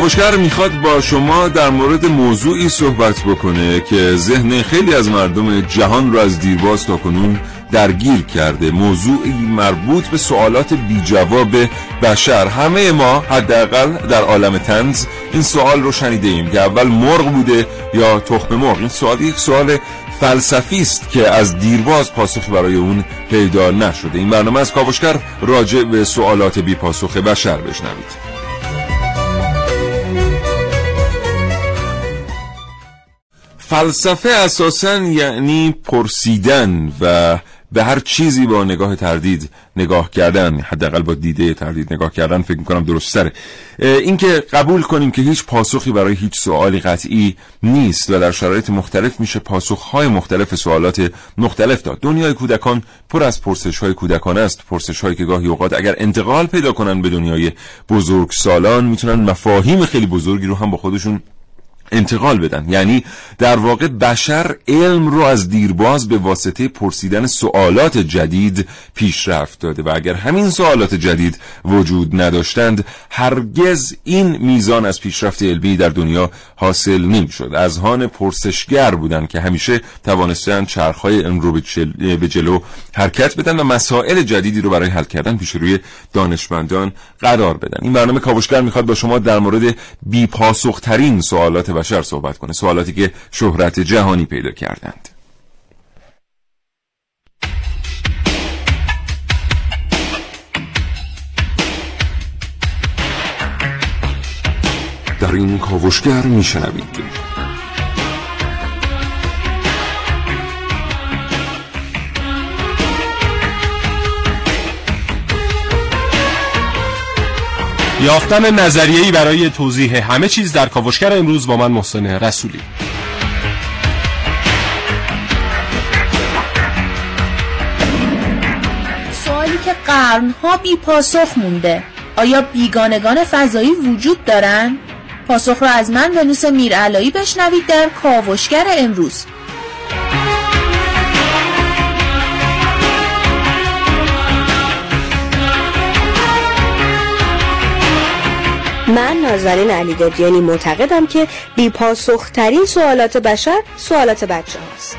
کاوشگر می‌خواد با شما در مورد موضوعی صحبت بکنه که ذهن خیلی از مردم جهان رو از دیرباز تا کنون درگیر کرده. موضوعی مربوط به سوالات بی جواب بشر. همه ما حداقل در عالم تنز این سوال رو شنیده ایم که اول مرغ بوده یا تخم مرغ. این سوال یک سوال فلسفی است که از دیرباز پاسخی برای اون پیدا نشده. این برنامه از کاوشگر راجع به سوالات بی پاسخ بشر بشنوید. فلسفه اساسا یعنی پرسیدن و به هر چیزی با نگاه تردید نگاه کردن حداقل با دیده تردید نگاه کردن فکر می‌کنم درست تره اینکه قبول کنیم که هیچ پاسخی برای هیچ سوالی قطعی نیست و در شرایط مختلف میشه پاسخهای مختلف سوالات مختلف داد. دنیای کودکان پر از پرسش های کودکان است. پرسش هایی که گاهی اوقات اگر انتقال پیدا کنن به دنیای بزرگ سالان می‌تونن مفاهیم خیلی بزرگی رو هم با خودشون انتقال بدن. یعنی در واقع بشر علم رو از دیرباز به واسطه پرسیدن سوالات جدید پیشرفت داده و اگر همین سوالات جدید وجود نداشتند هرگز این میزان از پیشرفت علمی در دنیا حاصل نمی‌شد. از هان پرسشگر بودن که همیشه توانستن چرخهای علم رو به جلو حرکت بدن و مسائل جدیدی رو برای حل کردن پیش روی دانشمندان قرار بدن. این برنامه کاوشگر می‌خواد با شما در مورد بیپاسخترین سوالات بشر صحبت کنه. سوالاتی که شهرت جهانی پیدا کردند. در این کاوشگر میشنوید. یافتن نظریه‌ای برای توضیح همه چیز در کاوشگر امروز با من محسن رسولی. سوالی که قرنها بی پاسخ مونده. آیا بیگانگان فضایی وجود دارن؟ پاسخ را از من ونوس میرعلایی بشنوید در کاوشگر امروز. من نازنین علی یعنی معتقدم که بیپاسخترین سوالات بشر سوالات بچه هاست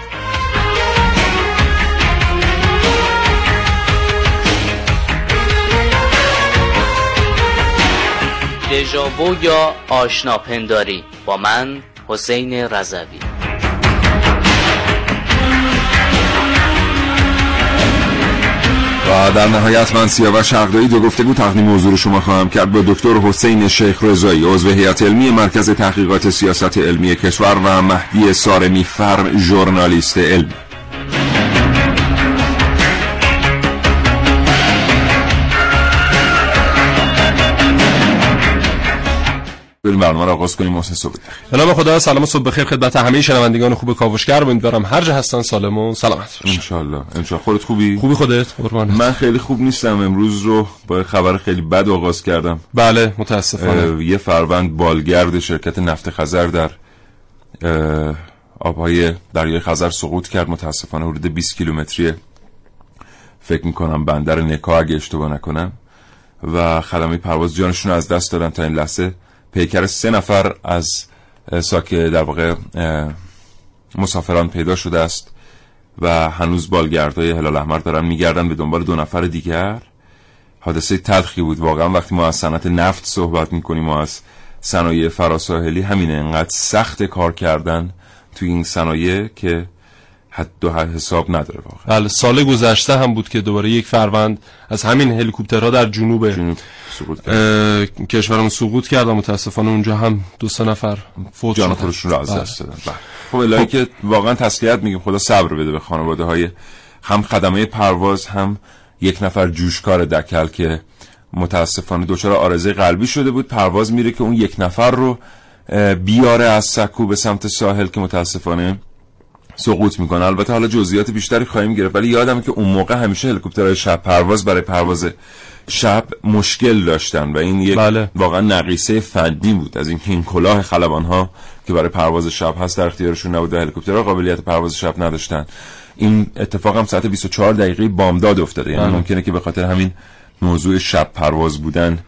دژاوو یا آشناپنداری با من حسین رضوی. و در نهایت من سیاوش شغدایی دو گفتگو تقدیم موضوع شما خواهم کرد با دکتر حسین شیخ رضایی عضو هیئت علمی مرکز تحقیقات سیاست علمی کشور و مهدی سارمی فرم ژورنالیست علمی. برنامه رو آغاز کنیم محسن صبح به نام خدا سلام و صبح بخیر خدمت همه شنوندگان خوب کاوشگر. امیدوارم هر جا هستن سالم و سلامت باشن. ان شاء الله ان شاء خودت خوبی؟ خوبی خودت؟ قربان. من خیلی خوب نیستم. امروز رو با خبر خیلی بد آغاز کردم. بله متاسفانه. یه فروند بالگرد شرکت نفت خزر در آبهای دریای خزر سقوط کرد. متاسفانه حدود 20 کیلومتری. فکر می‌کنم بندر نکا اگه اشتباه نکنم. و خدمه پرواز جانشون از دست دادن تا این لحظه. پیکر سه نفر از ساک در واقع مسافران پیدا شده است و هنوز بالگردهای هلال احمر دارن میگردن به دنبال دو نفر دیگر. حادثه تلخی بود واقعا. وقتی ما از صنعت نفت صحبت می‌کنیم و از صنایع فراساحلی همینه انقدر سخت کار کردن توی این صنایع که حد و حساب نداره واقعا. بله سال گذشته هم بود که دوباره یک فروند از همین هلیکوپترها در جنوب, جنوب سقوط کرد. کشورمون سقوط کرد و متاسفانه اونجا هم دو سه نفر فوت جان خودشون رو از دست دادن. خب الهی که واقعا تسلیت میگیم. خدا صبر بده به خانواده های هم خدمه پرواز هم یک نفر جوشکار دکل که متاسفانه دچار آرزه قلبی شده بود. پرواز میره که اون یک نفر رو بیاره از سکو به سمت ساحل که متاسفانه سقوط می‌کنه. البته حالا جزئیات بیشتری خواهیم گرفت ولی یادم که اون موقع همیشه هلیکوپترهای شب پرواز برای پرواز شب مشکل داشتن و این یک بله. واقعا نقیصه فنی بود. از اینکه این کلاه خلبان ها که برای پرواز شب هست در اختیارشون نبود و هلیکوپترها قابلیت پرواز شب نداشتن. این اتفاق هم ساعت 24 دقیقه بامداد افتاده. یعنی بله. ممکنه که به خاطر همین موضوع شب پرواز بودن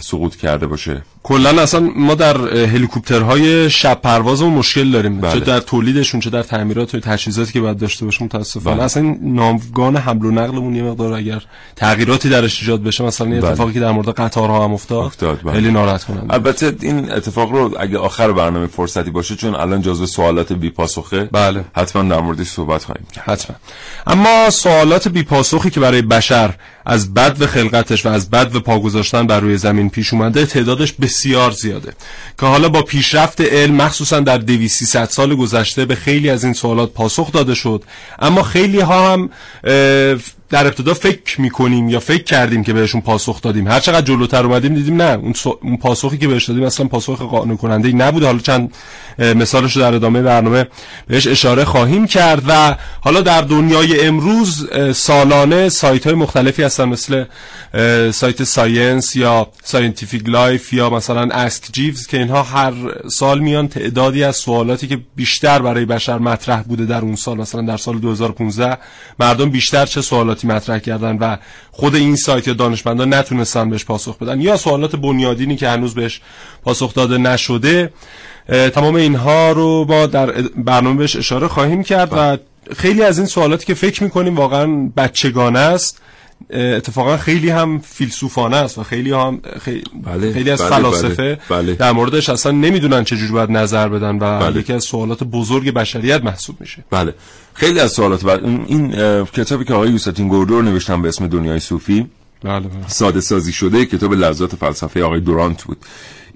سقوط کرده باشه. کلا اصلا ما در هلیکوپترهای شب پروازمون مشکل داریم بله. چه در تولیدشون چه در تعمیرات و تجهیزاتی که باید داشته باشیم متاسفانه بله. اصلا ناوگان حمل و نقلمون یه مقدار اگر تغییراتی درش ایجاد بشه مثلا بله. اتفاقی که در مورد قطارها هم افتاد, افتاد، بله. خیلی ناراحت کننده البته این اتفاق رو اگه آخر برنامه فرصتی باشه چون الان جزو سوالات بی پاسخه بله. حتما در موردش صحبت خواهیم کرد حتما اما سوالات بیپاسخی که برای بشر از بد و خلقتش و از بد و پا گذاشتن بر روی زمین پیش اومده تعدادش بسیار زیاده. که حالا با پیشرفت علم مخصوصا در 200 سال گذشته به خیلی از این سوالات پاسخ داده شد. اما خیلی ها هم در ابتدا فکر می‌کنیم یا فکر کردیم که بهشون پاسخ دادیم. هر چقدر جلوتر اومدیم دیدیم نه اون, سو- اون پاسخی که بهش دادیم اصلا پاسخ قانع کننده نبود. حالا چند مثالش رو در ادامه برنامه بهش اشاره خواهیم کرد و حالا در دنیای امروز سالانه سایت های مختلفی هستن مثل سایت Science یا Scientific Life یا مثلا Ask Jeeves که اینها هر سال میان تعدادی از سوالاتی که بیشتر برای بشر مطرح بوده در اون سال مثلا در سال 2015 مردم بیشتر چه سوالاتی مطرح کردن و خود این سایت یا دانشمندان نتونستن بهش پاسخ بدن. یا سوالات بنیادینی که هنوز بهش پاسخ داده نشده تمام اینها رو ما در برنامه بهش اشاره خواهیم کرد و خیلی از این سوالاتی که فکر می‌کنیم واقعا بچگانه است. اتفاقا خیلی هم فیلسوفانه است و خیلی هم خیلی, بله، خیلی از بله، فلاسفه بله، بله. در موردش اصلا نمی‌دونن چجوری باید نظر بدن و بله. یکی از سوالات بزرگ بشریت محسوب میشه بله خیلی از سوالات بر این, کتابی که آقای یوستین گوردور نوشتن به اسم دنیای صوفی بله بله ساده سازی شده کتاب لذات فلسفه آقای دورانت بود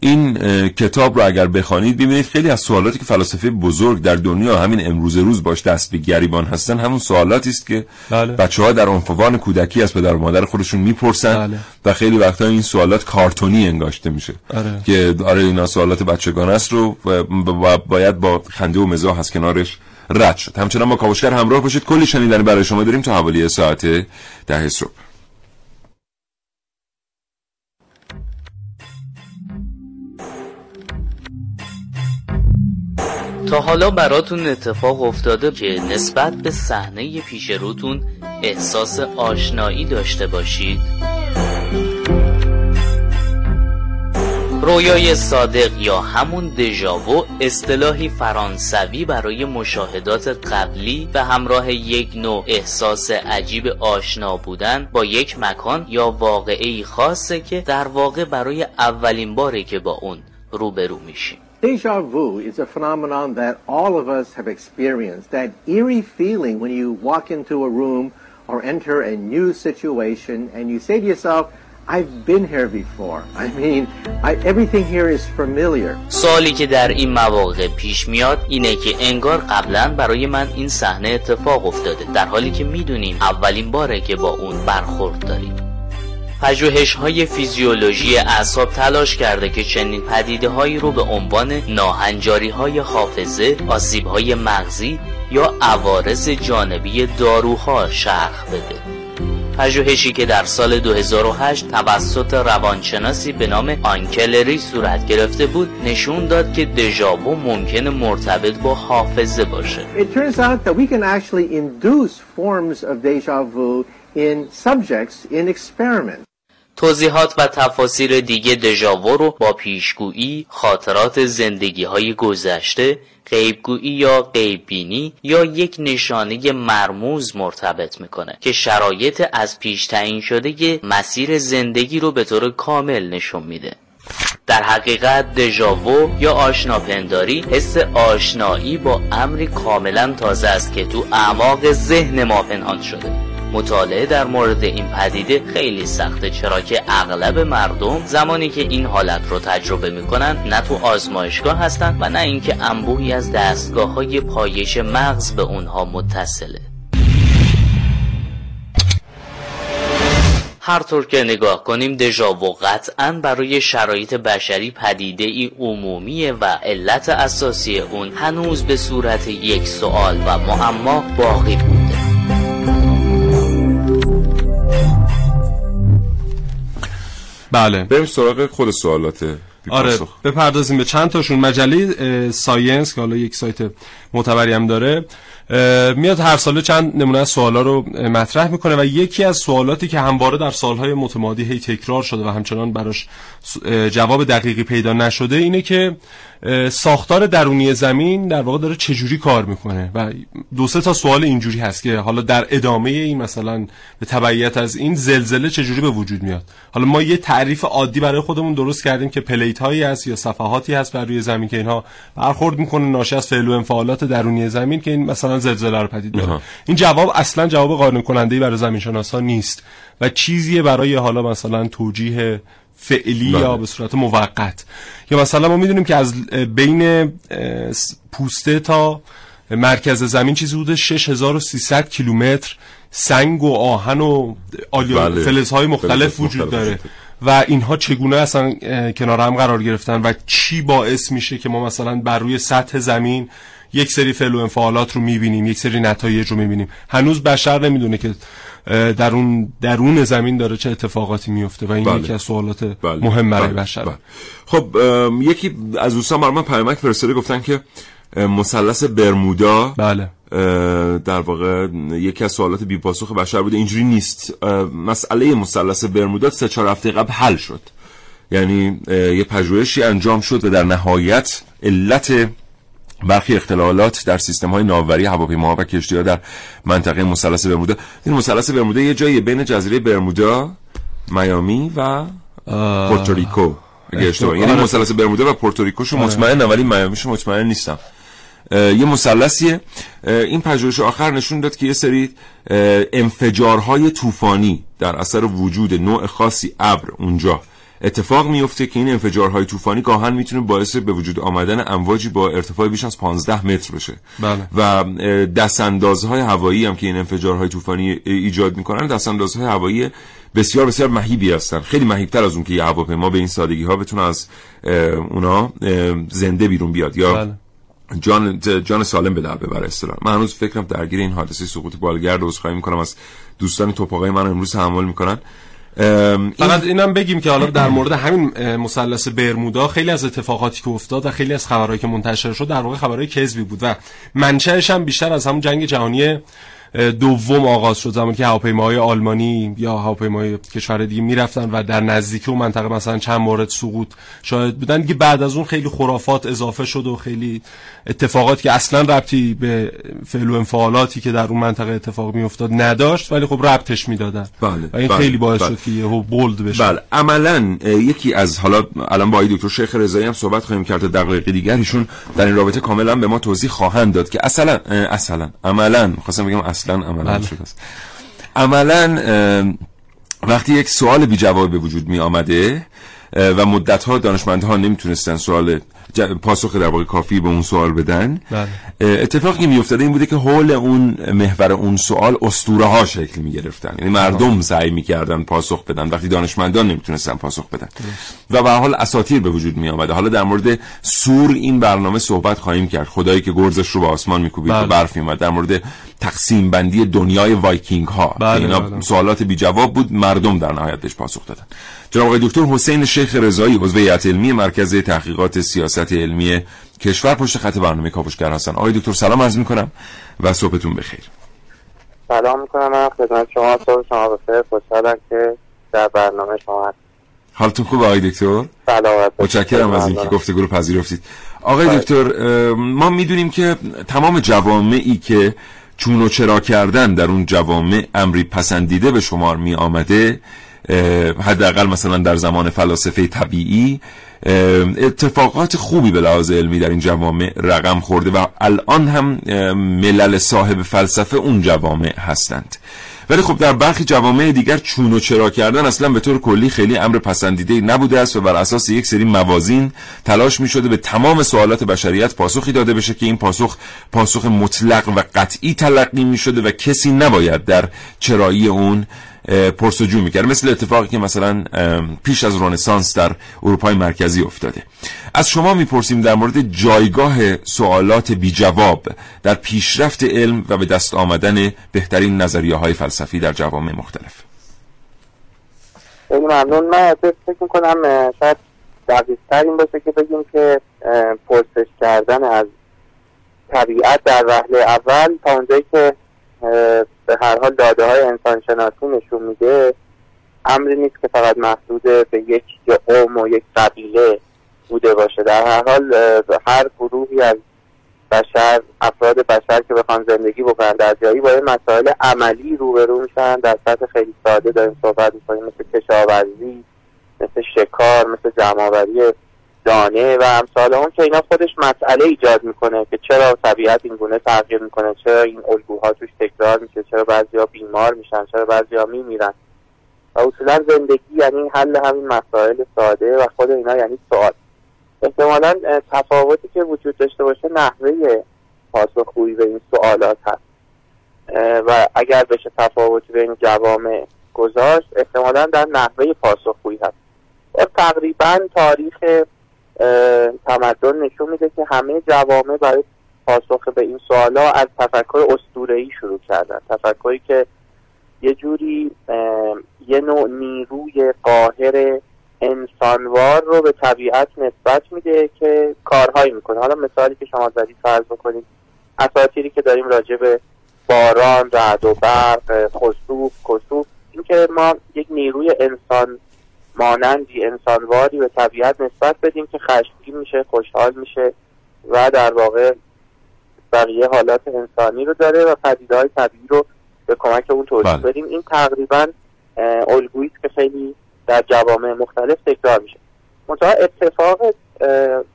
این کتاب رو اگر بخوانید ببینید خیلی از سوالاتی که فلاسفه بزرگ در دنیا همین امروز روز باش دست به گریبان هستن همون سوالاتی است که بله. بچه ها در عنفوان کودکی از پدر و مادر خودشون می‌پرسن بله. و خیلی وقتا این سوالات کارتونی انگاشته میشه آره. که آره اینا سوالات بچگانه است رو و و باید با خنده و مزاح از کنارش رد شد همچنان با کاوشگر همراه باشید کلی شنیدنی برای شما داریم تا حوالی ساعت ده صبح تا حالا براتون اتفاق افتاده که نسبت به صحنه پیش روتون احساس آشنایی داشته باشید. رویای صادق یا همون دژاوو اصطلاحی فرانسوی برای مشاهدات قبلی به همراه یک نوع احساس عجیب آشنا بودن با یک مکان یا واقعی خاصه که در واقع برای اولین باره که با اون روبرو میشیم. Deja vu is a phenomenon that all of us have experienced. That eerie feeling when you walk into a room or enter a new situation and you say to yourself, I've been here before. I mean, I, everything here is familiar. سوالی که در این مواقع پیش میاد اینه که انگار قبلا برای من این صحنه اتفاق افتاده در حالی که می‌دونیم اولین باره که با اون برخورد داریم پژوهش های فیزیولوژی اعصاب تلاش کرده که چنین پدیده هایی رو به عنوان ناهنجاری های حافظه، آسیب های مغزی یا عوارض جانبی داروها شرح بده. پژوهشی که در سال 2008 توسط روانشناسی به نام آنکلری صورت گرفته بود نشون داد که دژاوو ممکن مرتبط با حافظه باشه. توضیحات و تفاسیر دیگه دژاوو رو با پیشگویی، خاطرات زندگی های گذشته، غیبگویی یا غیببینی یا یک نشانه مرموز مرتبط می‌کنه که شرایط از پیش تعیین شده مسیر زندگی رو به طور کامل نشون میده. در حقیقت دژاوو یا آشناپنداری حس آشنایی با امری کاملا تازه است که تو اعماق ذهن ما پنهان شده مطالعه در مورد این پدیده خیلی سخته چرا که اغلب مردم زمانی که این حالت رو تجربه می‌کنن نه تو آزمایشگاه هستن و نه اینکه انبوهی از دستگاه های پایش مغز به اونها متصله. هر طور که نگاه کنیم دژاوو قطعا برای شرایط بشری پدیده ای عمومیه و علت اساسی اون هنوز به صورت یک سوال و معما باقی بوده بله. بریم سراغ خود سوالات آره بپردازیم به چند تاشون. مجله ساینس که حالا یک سایت معتبری هم داره. میاد هر ساله چند نمونه از سوالا رو مطرح می‌کنه و یکی از سوالاتی که همواره در سالهای متمادی هی تکرار شده و همچنان براش جواب دقیقی پیدا نشده اینه که ساختار درونی زمین در واقع داره چجوری کار می‌کنه و دو سه تا سوال اینجوری هست که حالا در ادامه این مثلا به تبعیت از این زلزله چجوری به وجود میاد. حالا ما یه تعریف عادی برای خودمون درست کردیم که پلیت هایی هست یا صفحاتی هست بر روی زمین که اینها برخورد می‌کنه ناشی از فعل و انفعالات درونی زمین که این مثلا زلزله رو پدید میاره این جواب اصلا جواب قانع کننده برای زمین شناسا نیست و چیزیه برای حالا مثلا توجیه فعلی یا بله. به صورت موقت. یا مثلا ما می‌دونیم که از بین پوسته تا مرکز زمین چیزی بوده 6300 کیلومتر سنگ و آهن و بله. فلزهای مختلف وجود داره. و اینها چگونه اصلا کنار هم قرار گرفتن و چی باعث میشه که ما مثلا بر روی سطح زمین یک سری فعل و انفعالات رو می‌بینیم یک سری نتایج رو می‌بینیم هنوز بشر نمی‌دونه که در اون درون زمین داره چه اتفاقاتی میفته و این بله. یکی از سوالات بله. مهم برای بله. بشر بله. خب یکی از دوستان برای من پیامک فرستاده گفتن که مثلث برمودا بله در واقع یکی از سوالات بی پاسخ بشر بوده اینجوری نیست مسئله مثلث برمودا سه چهار هفته قبل حل شد یعنی یه پژوهشی انجام شد و در نهایت علت برخی اختلالات در سیستم های ناوبری هواپیماها و کشتی ها در منطقه مثلث برمودا. این مثلث برمودا یه جایی بین جزیره برمودا میامی و پورتوریکو. اگه اشتباه یعنی آره. مثلث برمودا و پورتوریکو شو آره. مطمئنم ولی میامیشو مطمئن نیستم. یه مثلثیه. این پژوهش آخر نشون داد که یه سری انفجارهای طوفانی در اثر وجود نوع خاصی ابر اونجا. اتفاق میفته که این انفجارهای طوفانی گاهن می‌تونه باعث به وجود آمدن امواجی با ارتفاع بیش از 15 متر بشه. بله. و دستاندازهای هوایی هم که این انفجارهای طوفانی ایجاد می‌کنن دستاندازهای هوایی بسیار بسیار مهیبی هستن. خیلی مهیبتر از اون که یه هواپیما به این سادگی ها بتونه از اونا زنده بیرون بیاد. یا بله. جان جان سالم به در ببره اصطلاح. من هنوز فکرم درگیر این حادثه سقوط بالگرد عذرخواهی می‌کنم. از دوستان توپاقای من امروز تحمل می‌کنن. فقط اینم بگیم که حالا در مورد همین مثلث برمودا خیلی از اتفاقاتی که افتاد و خیلی از خبرهایی که منتشر شد در واقع خبرهای کذبی بود و منشأش هم بیشتر از همون جنگ جهانی دوم آغاز شد. زمانی که هواپیماهای آلمانی یا هواپیماهای کشور دیگه می‌رفتن و در نزدیکی اون منطقه مثلا چند مورد سقوط شاید بودن که بعد از اون خیلی خرافات اضافه شد و خیلی اتفاقاتی که اصلا ربطی به فعل و انفعالاتی که در اون منطقه اتفاق میافتاد نداشت ولی خب ربطش می‌دادن. بله و این بله خیلی باعث بله شد که یهو بولد بشه. بله عملا یکی از حالا الان با دکتر شیخ رضایی هم صحبت خواهیم کرد دقایق دیگر ایشون در این رابطه کاملا به ما توضیح خواهند داد که اصلا اصلا عملا خواستم بگم اصلا عملا بله. عملا وقتی یک سوال بی جواب به وجود می آمده و مدت ها دانشمندها نمی‌تونستن سوال پاسخ در واقع کافی به اون سوال بدن. بله. اتفاقی که میافتاده این بوده که حول اون محور اون سوال اسطوره ها شکل می گرفتن یعنی مردم سعی می‌کردن پاسخ بدن. وقتی دانشمندان نمی‌تونستن پاسخ بدن. و به حال اساطیر به وجود می آمده حالا در مورد سور این برنامه صحبت خواهیم کرد. خدایی که گرزش رو به آسمان میکوبید بله. و برف میومد در مورد تقسیم بندی دنیای وایکینگ ها بله اینا بله. سوالات بی جواب بود. مردم در نهایت بهش پاسخ دادن. جناب آقای دکتر حسین شیخ رضایی عضو هیئت علمی مرکز تحقیقات سیاست علمی کشور پشت خط برنامه کاوشگر هستن. آقای دکتر سلام عرض می‌کنم و صبحتون بخیر. سلام می‌کنم من خدمت شما. صبح شما بخیر. خوشحالم که در برنامه شما هست حالتون خوبه آقای دکتر؟ سلامت. متشکرم از اینکه گفتگو رو پذیرفتید. آقای دکتر ما می‌دونیم که تمام جوامعی که چون و چرا کردن در اون جوامع امری پسندیده به شمار می آمده حداقل مثلا در زمان فلاسفه طبیعی اتفاقات خوبی به لحاظ علمی در این جوامع رقم خورده و الان هم ملل صاحب فلسفه اون جوامع هستند. ولی خب در برخی جوامع دیگر چون و چرا کردن اصلا به طور کلی خیلی امر پسندیده نبوده است و بر اساس یک سری موازین تلاش می شده به تمام سوالات بشریت پاسخی داده بشه که این پاسخ پاسخ مطلق و قطعی تلقی می شده و کسی نباید در چرایی اون پرسجو می‌کرد. مثل اتفاقی که مثلا پیش از رنسانس در اروپای مرکزی افتاده. از شما می‌پرسیم در مورد جایگاه سوالات بی جواب در پیشرفت علم و به دست آمدن بهترین نظریه های فلسفی در جوامع مختلف. ممنون. من فکر می‌کنم شاید دقیق این باشه که بگیم که پرسش کردن از طبیعت در وهله اول تا اونجایی که به هر حال داده های انسان شناسی نشون میده امری نیست که فقط محدود به یک قوم و یک قبیله بوده باشه. در هر حال هر گروهی از بشر افراد بشر که بخوان زندگی بکنن در جایی با مسائل عملی روبرو میشن در سطح خیلی ساده داریم صحبت می‌کنیم مثل کشاورزی مثل شکار مثل جمعآوری دانه و امثال اون که اینا خودش مسئله ایجاد می‌کنه که چرا طبیعت این گونه تغییر می‌کنه چرا این الگوها توش تکرار میشه چرا بعضیا بیمار میشن چرا بعضیا میمیرن. و اصولا زندگی یعنی حل همین مسائل ساده و خود اینا یعنی سوال. احتمالا تفاوتی که وجود داشته باشه نحوه پاسخگویی به این سوالات هست. و اگر بشه تفاوتی بین جوامع گذاشت احتمالا در نحوه پاسخگویی هست. و تقریبا تاریخ تمدن نشون میده که همه جوامع برای پاسخ به این سوالا از تفکر استورهی شروع کردن. تفکری که یه جوری یه نوع نیروی قاهر انسانوار رو به طبیعت نسبت میده که کارهایی می‌کنه. حالا مثالی که شما زدید فرض بکنید اساطیری که داریم راجع به باران رعد و برق خسوف کسوف اینکه ما یک نیروی انسان مانندی انسانواری به طبیعت نسبت بدیم که خشمگین میشه خوشحال میشه و در واقع بقیه حالات انسانی رو داره و پدیده های طبیعی رو به کمک اون توضیح بله. بدیم. این تقریبا الگویی که خیلی در جوامع مختلف تکرار میشه. منتها اتفاق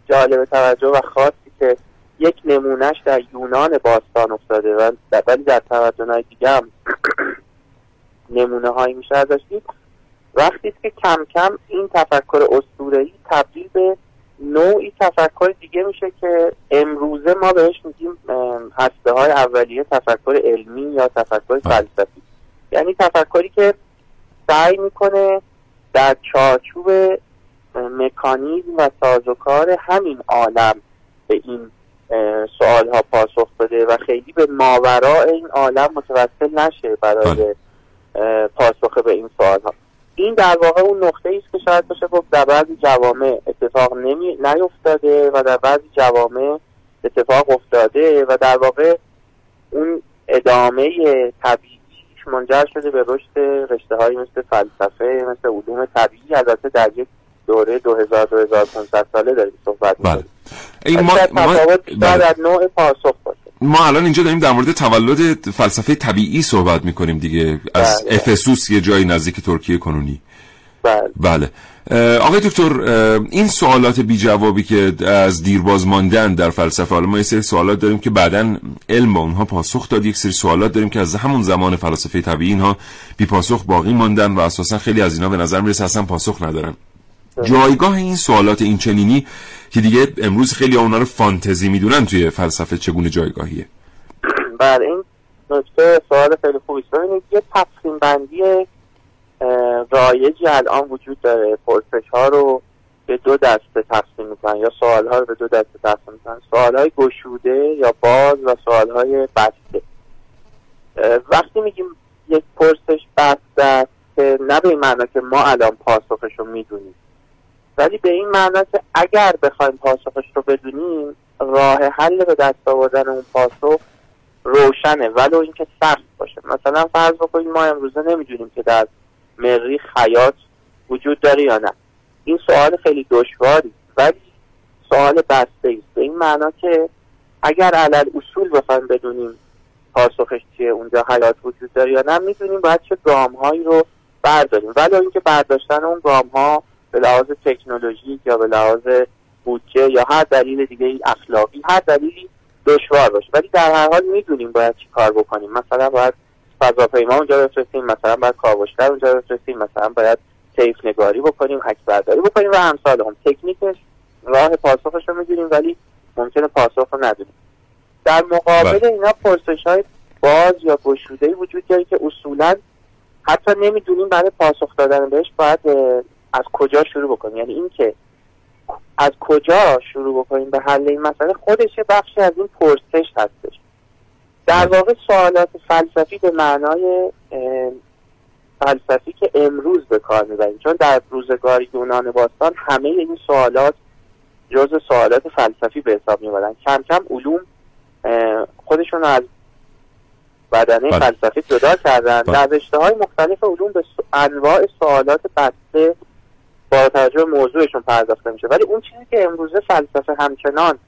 جالب توجه و خاصی که یک نمونهش در یونان باستان افتاده و ولی در تمدنهای دیگه هم نمونه هایی میشه ازش دید. وقتی که کم کم این تفکر اسطوره‌ای تبدیل به نوعی تفکر دیگه میشه که امروزه ما بهش میگیم هسته های اولیه تفکر علمی یا تفکر فلسفی. یعنی تفکری که سعی می‌کنه در چارچوب مکانیزم و سازوکار همین عالم به این سوال ها پاسخ بده و خیلی به ماورا این عالم متوسل نشه برای بله. پاسخ به این سوال ها این در واقع اون نقطه است که شاید بشه گفت در بعضی جوامع اتفاق نمی... نیفتاده و در بعضی جوامع اتفاق افتاده و در واقع اون ادامه طبیعیش منجر شده به رشد رشته های مثل فلسفه مثل علوم طبیعی. البته در یک دوره 2000 2500 ساله داریم صحبت بله. این ما, ما... بله. نوع پاسخ باشه ما الان اینجا داریم در مورد تولد فلسفه طبیعی صحبت می‌کنیم دیگه از بله. افسوس یه جایی نزدیک ترکیه کنونی بله, بله. آقای دکتر این سوالات بی جوابی که از دیرباز ماندن در فلسفه حالا ما یه سری سوالات داریم که بعدا علم با اونها پاسخ داد یک سری سوالات داریم که از همون زمان فلسفه طبیعی اینها بی پاسخ باقی ماندن و اساسا خیلی از اینا به نظر می‌رسه اصلا پاسخ ندارن جایگاه این سوالات این چنینی که دیگه امروز خیلی اونا رو فانتزی می‌دونن توی فلسفه چگونه جایگاهیه. بله این نکته سوال خیلی خوبی ببینید یه تقسیم بندی رایجی الان وجود داره. پرسش ها رو به دو دسته تقسیم می‌کنن یا سوال ها رو به دو دسته تقسیم می‌کنن. سوال های گشوده یا باز و سوال های بسته وقتی میگیم یک پرسش بسته است که نه به این معنا که ما الان پاسخش رو می‌دونیم. ولی به این معنا که اگر بخوایم پاسخش رو بدونیم راه حل به دست آوردن اون پاسخ روشنه. ولو اینکه سخت باشه. مثلا فرض بکنیم ما امروزه نمی‌دونیم که در مریخ حیات وجود داره یا نه. این سوال خیلی دشواری ولی سوال بسته است. به این معنا که اگر علل اصول بخوایم بدونیم پاسخش چیه اونجا حیات وجود داره یا نه می‌دونیم باید چه گام هایی رو برداریم. ولی اینکه برداشتن اون گام ها به لحاظ تکنولوژیک یا به لحاظ بودجه یا هر دلیل دیگه اخلاقی هر دلیلی دشوار باشه. ولی در هر حال می‌دونیم باید چی کار بکنیم. مثلا باید فضاپیما اونجا بفرستیم مثلا باید کاوشگر اونجا بفرستیم مثلا باید تیف نگاری بکنیم حک برداری بکنیم و امثال هم تکنیکش راه پاسخش رو می‌دونیم ولی ممکنه پاسخ رو ندونیم. در مقابل بله. اینا پرسش های باز یا گشوده وجود داره که اصولا حتی نمی‌دونیم برای پاسخ دادن بهش باید از کجا شروع بکنیم؟ یعنی اینکه از کجا شروع بکنیم به حل این مسئله؟ خودش بخشی از این پرسش هستش. در واقع سوالات فلسفی به معنای فلسفی که امروز به کار می‌بریم. چون در روزگار یونان باستان همه این سوالات جز سوالات فلسفی به حساب می‌برن کم کم علوم خودشون از بدنه بله. فلسفی جدا کردن. بله. در رشته های مختلف علوم به انواع سوالات بسته با توجه موضوعشون پرداخته میشه ولی اون چیزی که امروزه فلسفه همچنان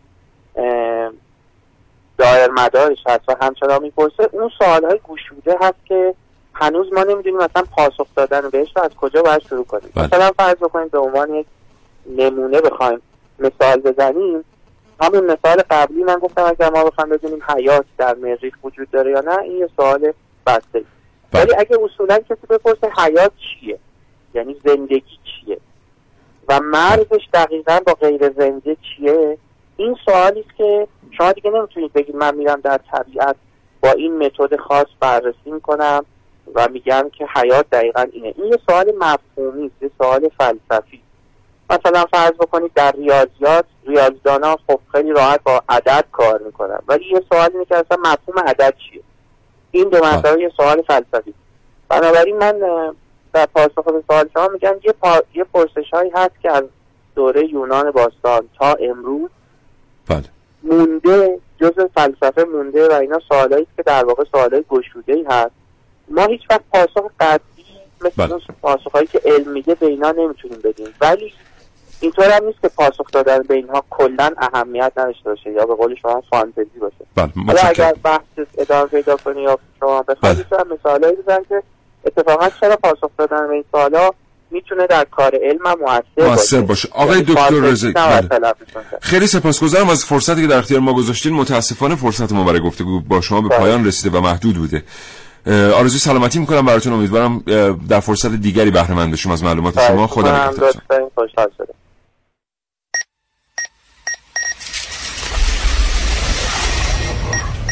دایر مدارش هست و همچنان می‌پرسه اون سوال های گوشوده هست که هنوز ما نمی‌دونیم مثلا پاسخ دادن بهش رو از کجا باید شروع کنیم. بله. مثلا فرض بکنیم به عنوان یک نمونه بخوایم مثال بزنیم. همون مثال قبلی من گفتم اگر ما بخوایم بدونیم حیات در مریخ وجود داره یا نه این یه سوال بسته. بله. ولی اگه اصولا کسی بپرسه حیات چیه؟ یعنی زندگی چیه؟ و مرزش دقیقا با غیر زنده چیه؟ این سوالی است که شما دیگه نمی‌تونید بگید من میرم در طبیعت با این متد خاص بررسی می‌کنم و میگم که حیات دقیقا اینه. این یه سوال مفهومی است یه سوال فلسفی. مثلا فرض بکنید در ریاضیات ریاضیدانا خب خیلی راحت با عدد کار می‌کنن. ولی یه سوال اینه که اصلا مفهوم عدد چیه؟ این دو مسئله یه سوال فلسفی. بنابراین من در پاسخ به سوال شما میگم یه, پا... یه پرسش هایی هست که از دوره یونان باستان تا امروز بله. مونده جز فلسفه مونده و اینا سوالایی که در واقع سوالای گشوده ای هست ما هیچ وقت پاسخ قطعی مثل بله. پاسخهایی که علم میگه به اینا نمی‌تونیم بدیم ولی اینطور هم نیست که پاسخ دادن به اینها کلا اهمیت نداشته باشه یا به قول شما فانتزی باشه بله حالا اگر بحث ادامه پیدا کنی یا شما بخواید بله. مثالایی بزن که اتفاقا چرا پاسخ دادن به این سوالا می‌تونه در کار علم هم باشه. باشه. آقای یعنی دکتر رزق بله. خیلی سپاسگزارم از فرصتی که در اختیار ما گذاشتین. متاسفانه فرصت ما برای گفتگو با شما به بله. پایان رسیده و محدود بوده. آرزوی سلامتی می‌کنم براتون. امیدوارم در فرصت دیگری بهره مند از معلومات بله، شما خدا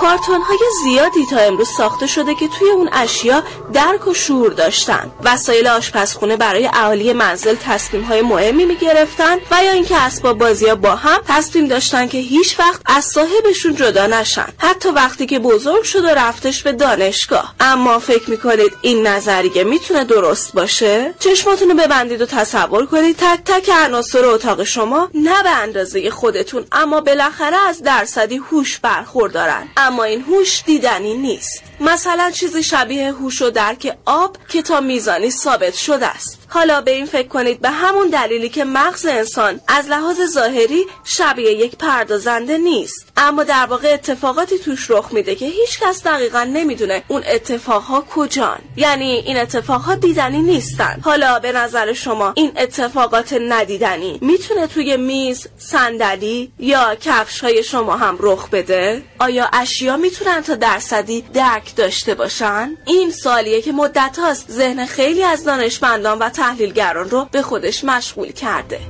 کارتون های زیادی تا امروز ساخته شده که توی اون اشیا درک و شور داشتن. وسایل آشپزخونه برای اهالی منزل تصمیم های مهمی می گرفتن و یا اینکه اسباب بازی ها با هم تصمیم داشتن که هیچ وقت از صاحبشون جدا نشن. حتی وقتی که بزرگ شد و رفتش به دانشگاه. اما فکر می‌کنید این نظریه می‌تونه درست باشه؟ چشماتونو ببندید و تصور کنید تک تک عناصر اتاق شما نه به اندازه خودتون اما بالاخره از درصدی هوش برخوردارن. اما این هوش دیدنی نیست. مثلا چیزی شبیه هوش و درک آب که تا میزانی ثابت شده است. حالا به این فکر کنید به همون دلیلی که مغز انسان از لحاظ ظاهری شبیه یک پردازنده نیست. اما در واقع اتفاقاتی توش رخ میده که هیچ کس دقیقا نمی‌دونه اون اتفاقها کجان. یعنی این اتفاقها دیدنی نیستن. حالا به نظر شما این اتفاقات ندیدنی می‌تونه توی میز صندلی یا کفش های شما هم رخ بده؟ آیا اشیا می‌تونن تا درصدی درک داشته باشن؟ این سالیه که مدت هاست ذهن خیلی از دانشمندان و تحلیلگران رو به خودش مشغول کرده.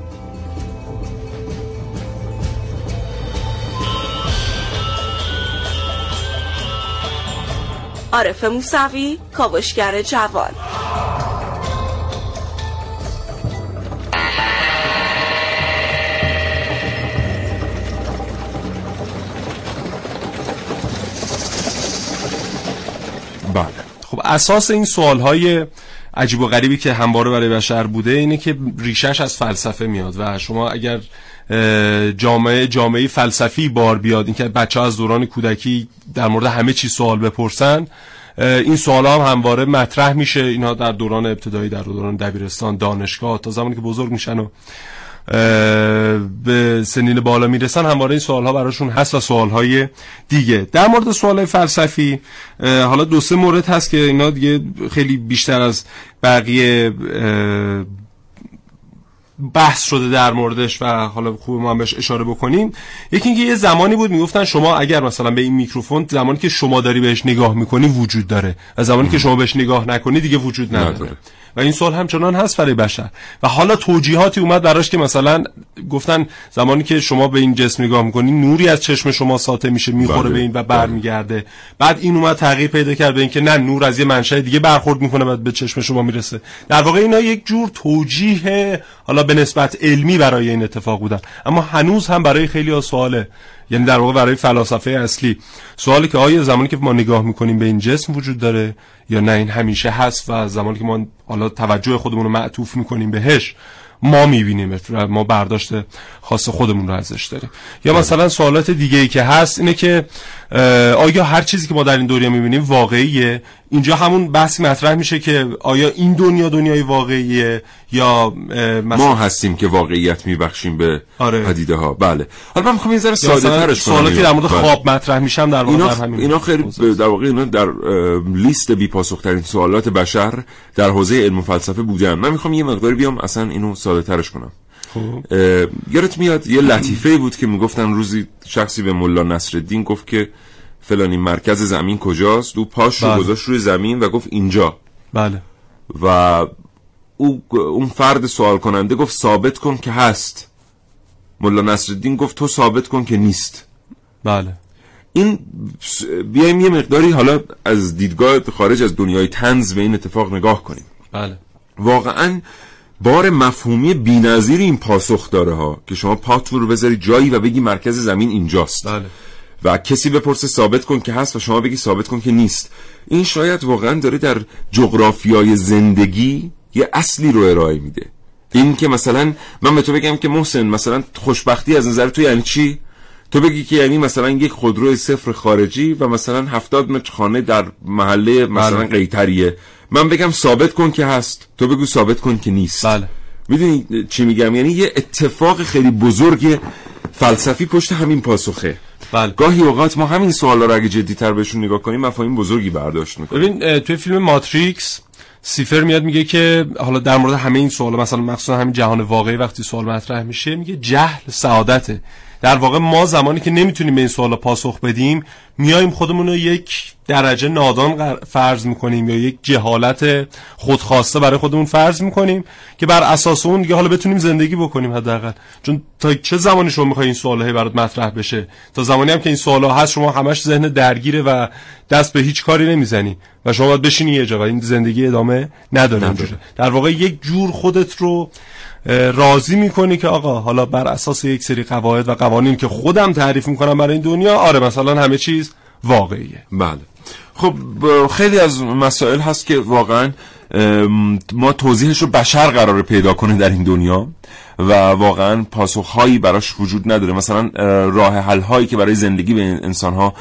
عارف موسوی کاوشگر جوان. بله. خب اساس این سوال های عجیب و غریبی که همواره برای بشر بوده اینه که ریشش از فلسفه میاد و شما اگر جامعه جامعه فلسفی بار بیاد اینکه بچه از دوران کودکی در مورد همه چیز سوال بپرسن این سوال هم همواره مطرح میشه. اینها در دوران ابتدایی در دوران دبیرستان دانشگاه تا زمانی که بزرگ میشن و به سنین بالا می‌رسن همواره این سوال ها براشون هست و سوال های دیگه. در مورد سوال فلسفی حالا دو سه مورد هست که اینا دیگه خیلی بیشتر از بقیه بحث شده در موردش و حالا خوب ما هم بهش اشاره بکنیم. یکی اینکه یه زمانی بود می‌گفتن شما اگر مثلا به این میکروفون زمانی که شما داری بهش نگاه می‌کنی وجود داره. و زمانی که شما بهش نگاه نکنی دیگه وجود نداره, نداره. و این سوال همچنان هست برای بشر. و حالا توجیهاتی اومد براش که مثلا گفتن زمانی که شما به این جسم نگاه می‌کنی نوری از چشم شما ساطع میشه می‌خوره بله. به این و برمیگرده. بعد این اومد تغییر پیدا کرد به اینکه نه نور از یه منشأ دیگه برخورد می‌کنه بعد به چشم شما می‌رسه. در واقع اینا یک جور توجیه حالا به نسبت علمی برای این اتفاق بودن. اما هنوز هم برای خیلی ها سواله. یعنی در واقع برای فلاسفه اصلی. سوالی که آیا زمانی که ما نگاه می‌کنیم به این جسم وجود داره یا نه این همیشه هست و زمانی که ما حالا توجه خودمون رو معطوف می‌کنیم بهش ما می‌بینیم ما برداشت خاص خودمون رو ازش داریم. یا مثلا سوالات دیگه ای که هست اینه که آیا هر چیزی که ما در این دنیا می‌بینیم واقعیه؟ اینجا همون بحث مطرح میشه که آیا این دنیا دنیای واقعیه یا مثلا ما هستیم که واقعیت میبخشیم به آره. پدیده ها بله. حالا من می‌خوام این ذره ساده ترش کنم سوالاتی در مورد خواب مطرح میشم در واقع اینا, در همین اینا خیلی در واقع اینا در لیست بی ترین سوالات بشر در حوزه علم و فلسفه بودن من می‌خوام یه مقداری بیام اصلا اینو ساده ترش کنم یادت میاد یه لطیفه بود که می‌گفتن روزی شخصی به ملا نصرالدین گفت که فلانی مرکز زمین کجاست؟ دو پاش رو گذاشت روی زمین و گفت اینجا. بله. و او اون فرد سوال کننده گفت ثابت کن که هست. ملا نصرالدین گفت تو ثابت کن که نیست. بله. این بیایم یه مقداری حالا از دیدگاه خارج از دنیای تنز به این اتفاق نگاه کنیم. بله. واقعا بار مفهومی بی‌نظیر این پاسخ داره ها که شما پاتون رو بذاری جایی و بگی مرکز زمین اینجاست. بله. و کسی بپرسه ثابت کن که هست و شما بگی ثابت کن که نیست. این شاید واقعا داره در جغرافیای زندگی یه اصلی رو ارائه میده. این که مثلا من به تو بگم که محسن مثلا خوشبختی از نظر تو یعنی چی؟ تو بگی که یعنی مثلا یک خودروی صفر خارجی و مثلا هفتاد متر خانه در محله مثلا بله. قیتریه. من بگم ثابت کن که هست. تو بگو ثابت کن که نیست. بله. می‌دونی چی میگم؟ یعنی یه اتفاق خیلی بزرگ فلسفی پشت همین پاسخه. بله. گاهی اوقات ما همین سوالا رو اگه جدیتر بهشون نگاه کنیم مفاهیم بزرگی برداشت می‌کنیم ببین توی فیلم ماتریکس سیفر میاد میگه که حالا در مورد همه این سوالا مثلا مخصوصا همین جهان واقعی وقتی سوال مطرح میشه میگه جهل سعادته در واقع ما زمانی که نمی‌تونیم به این سوالا پاسخ بدیم میایم خودمون رو یک درجه نادان فرض می‌کنیم یا یک جهالت خودخواسته برای خودمون فرض می‌کنیم که بر اساس اون دیگه حالا بتونیم زندگی بکنیم حداقل. چون تا چه زمانی شما می‌خوای این سوالا برات مطرح بشه؟ تا زمانی هم که این سوالا هست شما همش ذهن درگیره و دست به هیچ کاری نمی‌زنی و شما باید بشینی یه جا و این زندگی ادامه نداره در واقع یک جور خودت رو راضی می‌کنی که آقا حالا بر اساس یک سری قواعد و قوانین که خودم تعریف می‌کنم برای این دنیا آره مثلا همه چیز واقعیه. بله. خب خیلی از مسائل هست که واقعا ما توضیحش رو بشر قراره پیدا کنه در این دنیا و واقعا پاسخهایی براش وجود نداره. مثلا راه حل هایی که برای زندگی به انسان ها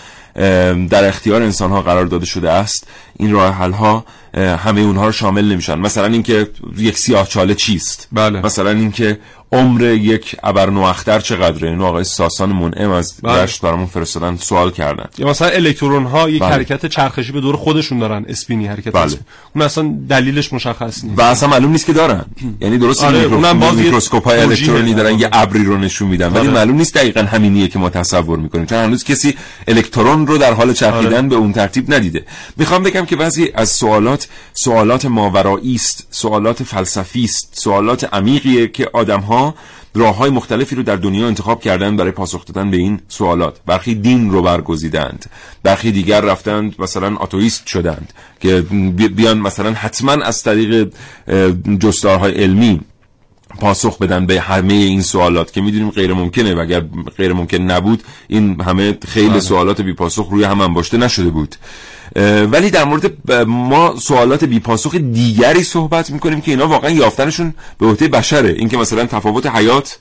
در اختیار انسان ها قرار داده شده است این راه حل ها همه اونها رو شامل نمیشن مثلا اینکه یک سیاه چاله چیست بله. مثلا اینکه عمر یک ابرنواختر چقدره اینو آقای ساسان منعم از بله. رشت برامون فرستادن سوال کردن یا مثلا الکترون ها یک بله. حرکت چرخشی به دور خودشون دارن اسپینی حرکت بله. اسپین. اون اصلا دلیلش مشخص نیست و اصلا معلوم نیست که دارن یعنی درست آره، میکرو... اونم باز میکروسکوپ های الکترونی دارن دارن. یه ابری رو نشون میدن ولی آره. معلوم نیست دقیقا همینیه که ما تصور می‌کنیم چون هنوز کسی الکترون رو در حال چرخیدن آره. به اون ترتیب ندیده می‌خوام بگم که بعضی از سوالات سوالات ماورایی است سوالات فلسفی است سوالات عمیقیه که آدم ها راه های مختلفی رو در دنیا انتخاب کردن برای پاسخ دادن به این سوالات. برخی دین رو برگزیدند. برخی دیگر رفتند مثلا آتویست شدند که بیان مثلا حتما از طریق جستارهای علمی پاسخ بدن به همه این سوالات که می‌دونیم غیر ممکنه و اگر غیر ممکن نبود این همه خیلی بله. سوالات بی پاسخ روی هم انباشته نشده بود. ولی در مورد ما سوالات بی پاسخ دیگری صحبت می‌کنیم که اینا واقعا یافتنشون به عهده بشره. اینکه مثلا تفاوت حیات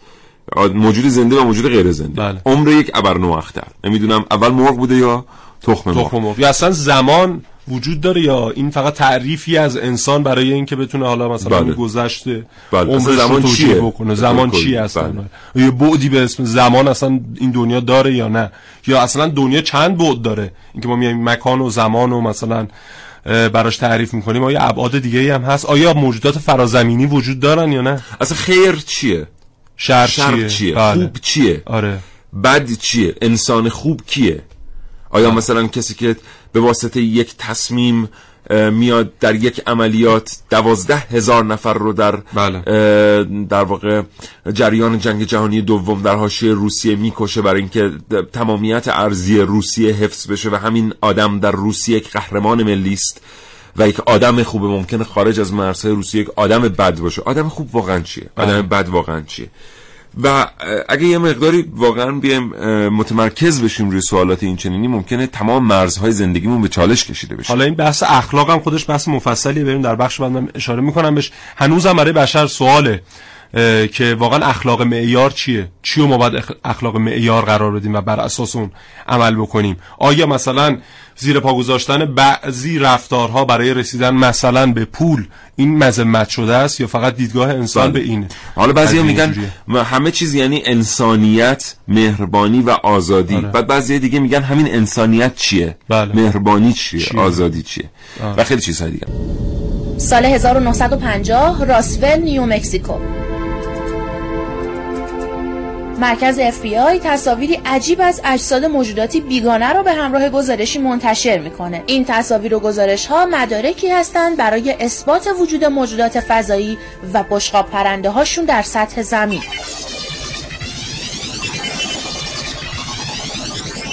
موجود زنده و موجود غیر زنده. بله. عمر یک ابرنواختر. نمی‌دونم اول مرغ بوده یا تخم مرغ؟ تخم مرغ. یا اصلا زمان وجود داره یا این فقط تعریفی از انسان برای اینکه بتونه حالا مثلا بله. گذشته بله. زمان چیه؟ بکنه؟ به زمان چی کلی. اصلا؟ بله. یه بعدی به اسم زمان اصلا این دنیا داره یا نه؟ یا اصلا دنیا چند بعد داره؟ اینکه ما میایم مکان و زمان و مثلا براش تعریف می‌کنیم آیا ابعاد دیگه هم هست؟ آیا موجودات فرازمینی وجود دارن یا نه؟ اصلا خیر چیه؟ شر, شر چیه؟ بله. خوب چیه؟ آره. بد چیه؟ انسان خوب کیه؟ آیا مثلا کسی که به واسطه یک تصمیم میاد در یک عملیات دوازده هزار نفر رو در بله. در واقع جریان جنگ جهانی دوم در حاشیه روسیه می‌کشه برای اینکه تمامیت ارزی روسیه حفظ بشه و همین آدم در روسیه یک قهرمان ملی است و یک آدم خوب ممکنه خارج از مرزهای روسیه یک آدم بد باشه. آدم خوب واقعا چیه؟ آدم بد واقعا چیه؟ و اگه یه مقداری واقعا بیایم متمرکز بشیم روی سوالات این چنینی ممکنه تمام مرزهای زندگیمون به چالش کشیده بشه. حالا این بحث اخلاق هم خودش بحث مفصلیه. بریم در بخش بعدم اشاره می‌کنم بهش. هنوزم برای بشر سواله که واقعا اخلاق معیار چیه؟ چی رو ما باید اخ- اخلاق معیار قرار بدیم و بر اساس اون عمل بکنیم؟ آیا مثلا زیر پا گذاشتن بعضی رفتارها برای رسیدن مثلا به پول این مذمت شده است یا فقط دیدگاه انسان به اینه حالا بعضی میگن. م- همه چیز یعنی انسانیت مهربانی و آزادی آره. بعد بعضی دیگه میگن همین انسانیت چیه بله. مهربانی چیه, چیه؟ آزادی چیه آره. و خیلی چیزهای دیگه سال 1950 راسول نیو مکزیکو مرکز FBI تصاویری عجیب از اجساد موجوداتی بیگانه را به همراه گزارشی منتشر می‌کنه. این تصاویر و گزارش ها مدارکی هستند برای اثبات وجود موجودات فضایی و بشقاب پرنده هاشون در سطح زمین.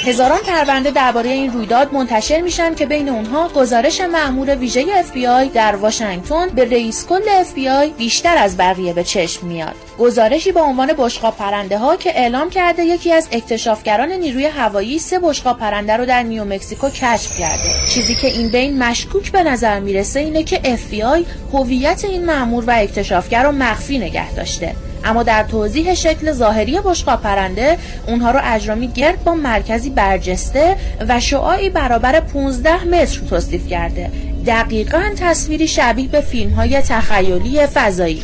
هزاران پرونده درباره این رویداد منتشر میشن که بین اونها گزارش مأمور ویژه FBI در واشنگتن به رئیس کل FBI بیشتر از بقیه به چشم میاد. گزارشی با عنوان بشقاب پرنده ها که اعلام کرده یکی از اکتشافگران نیروی هوایی سه بشقاب پرنده رو در نیومکزیکو کشف کرده. چیزی که این بین مشکوک به نظر می‌رسه اینه که FBI هویت این مأمور و اکتشافگر رو مخفی نگه داشته. اما در توضیح شکل ظاهری بشقاب پرنده اونها رو اجرامی گرد با مرکزی برجسته و شعاعی برابر 15 متر توصیف کرده. دقیقا تصویری شبیه به فیلم های تخیلی فضایی.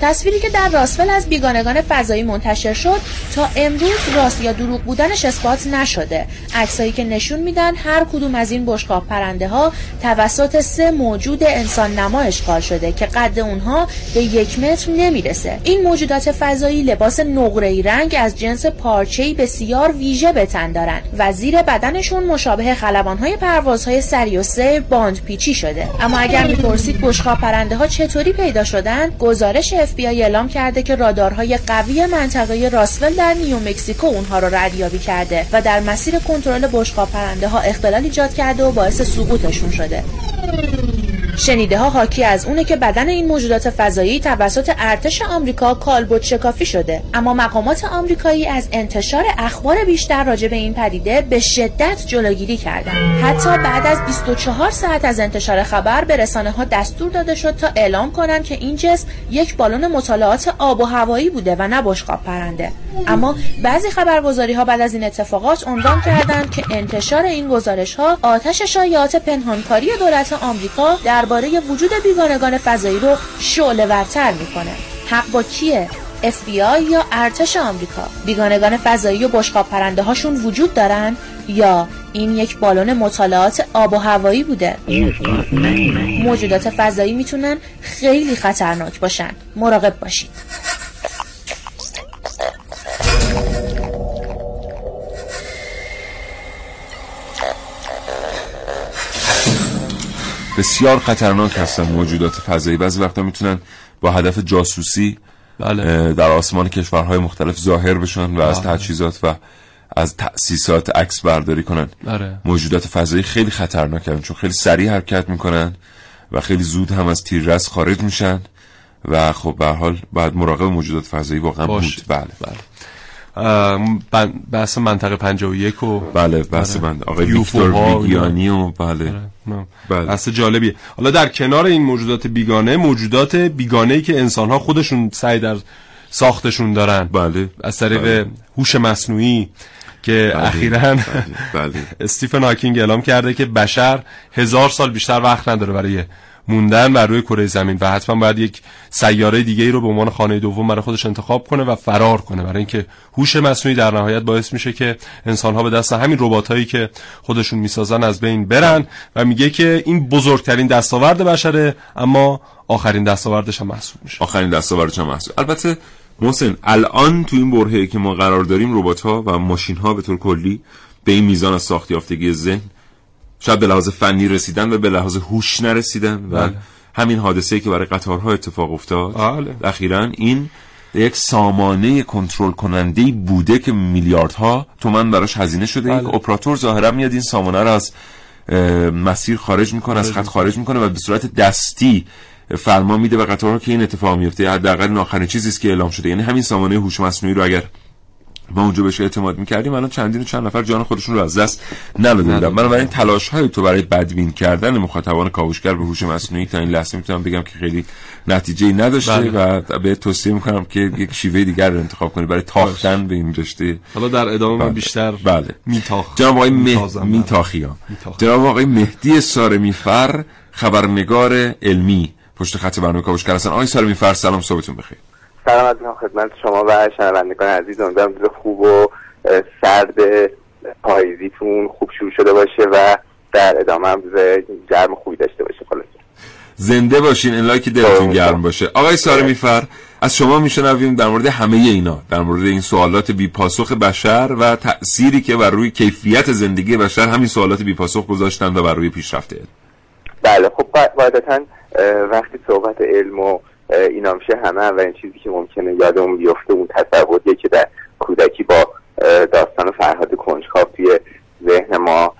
تصویری که در راسفل از بیگانگان فضایی منتشر شد تا امروز راست یا دروغ بودنش اثبات نشده. عکسایی که نشون میدن هر کدوم از این بشقاب پرنده ها توسط سه موجود انسان نما اشغال شده که قد اونها به یک متر نمی‌رسه. این موجودات فضایی لباس نقره‌ای رنگ از جنس پارچه‌ای بسیار ویژه به تن دارن و زیر بدنشون مشابه خلبانهای پروازهای سری و سیر باند پیچی شده. اما اگر می‌پرسید بشقاب پرنده ها چطوری پیدا شدن گزارش FBI اعلام کرده که رادارهای قوی منطقه راسول در نیومکزیکو اونها رو ردیابی کرده و در مسیر کنترل بشقاب پرنده ها اختلال ایجاد کرده و باعث سقوطشون شده. شنیده ها حاکی از اونه که بدن این موجودات فضایی توسط ارتش آمریکا کالبد شکافی شده. اما مقامات آمریکایی از انتشار اخبار بیشتر راجع به این پدیده به شدت جلوگیری کردند. حتی بعد از 24 ساعت از انتشار خبر به رسانه ها دستور داده شد تا اعلام کنند که این جسم یک بالون مطالعات آب و هوایی بوده و نه بشقاب پرنده. اما بعضی خبرگزاری ها بعد از این اتفاقات عنوان کردند که انتشار این گزارش ها آتش شایعات پنهانکاری دولت آمریکا درباره وجود بیگانگان فضایی رو شعله ورتر می‌کنه. حق با کیه؟ FBI یا ارتش آمریکا؟ بیگانگان فضایی و بشقاب پرنده هاشون وجود دارن یا این یک بالون مطالعات آب و هوایی بوده؟ موجودات فضایی می‌تونن خیلی خطرناک باشن. مراقب باشید. بسیار خطرناک هستن موجودات فضایی بعضی وقتا می‌تونن با هدف جاسوسی بله. در آسمان کشورهای مختلف ظاهر بشن و از تجهیزات و از تأسیسات عکس برداری کنن آره. موجودات فضایی خیلی خطرناکن چون خیلی سریع حرکت می‌کنن و خیلی زود هم از تیررس خارج میشن و خب به حال باید مراقب موجودات فضایی واقعا. بود بله بله بحث منطقه 51 و بله بحث آره. من آقای یوفو ویکتور ویگیانی و بله نه. بله. بحث جالبیه حالا در کنار این موجودات بیگانه موجودات بیگانه ای که انسان ها خودشون سعی در ساختشون دارن بله از طریق بله. هوش مصنوعی که بله. اخیرا بله استیفن هاکینگ اعلام کرده که بشر هزار سال بیشتر وقت نداره برای موندن بر روی کره زمین و حتما باید یک سیاره دیگه ای رو به عنوان خانه دوم برای خودش انتخاب کنه و فرار کنه. برای اینکه هوش مصنوعی در نهایت باعث میشه که انسان ها به دست همین ربات هایی که خودشون می‌سازن از بین برن و میگه که این بزرگترین دستاورد بشره اما آخرین دستاوردش هم محسوب میشه. آخرین دستاوردش هم محسوب. البته محسن الان تو این برهه که ما قرار داریم ربات ها و ماشین ها به طور کلی به این میزان از ساخت یافتگی ذهن شاید به لحاظ فنی رسیدن و به لحاظ هوش نرسیدن و بله. همین حادثه که برای قطارها اتفاق افتاد بله. اخیرا این یک سامانه کنترل کننده بوده که میلیاردها تومن براش هزینه شده بله. یک اپراتور ظاهرا میاد این سامانه رو از مسیر خارج می‌کنه از خط خارج می‌کنه و به صورت دستی فرمان میده به قطارها که این اتفاق میفته حداقل آخرین چیزی است که اعلام شده یعنی همین سامانه هوش مصنوعی رو اگر ما اونجا بهش اعتماد می‌کردیم الان چندین و چند نفر جان خودشون رو از دست نداده بودن بنابراین تلاش های تو برای بدبین کردن مخاطبان کاوشگر به هوش مصنوعی تا این لحظه می‌تونم بگم که خیلی نتیجه ای نداشته بله. و به توصیه می‌کنم که یک شیوه دیگر رو انتخاب کنید برای تاختن به این رشته. حالا در ادامه من بله. بیشتر بله. میتاخ جناب آقای مه... جناب آقای مهدی سارمیفر خبرنگار علمی پشت خط برنامه کاوشگر هستن. آقای سارمیفر سلام صبحتون بخیر. سلام از می‌کنم خدمت شما و شنوندگان عزیز. امیدوارم روز خوب و سرد پاییزیتون خوب شروع شده باشه و در ادامه هم روز گرم خوبی داشته باشه خلاصه. زنده باشین الا که دلتون گرم باشه. آقای سارمیفر از شما میشنویم در مورد همه اینا در مورد این سوالات بی پاسخ بشر و تأثیری که بر روی کیفیت زندگی بشر همین سوالات بی پاسخ گذاشتن و بر روی پیشرفت بله خب قا- قاعدتا وقتی صحبت علم و اینا میشه همه اولین چیزی که ممکنه یادمون بیفته اون تصوریه که در کودکی با داستان فرهاد کنجکاو توی ذهن ما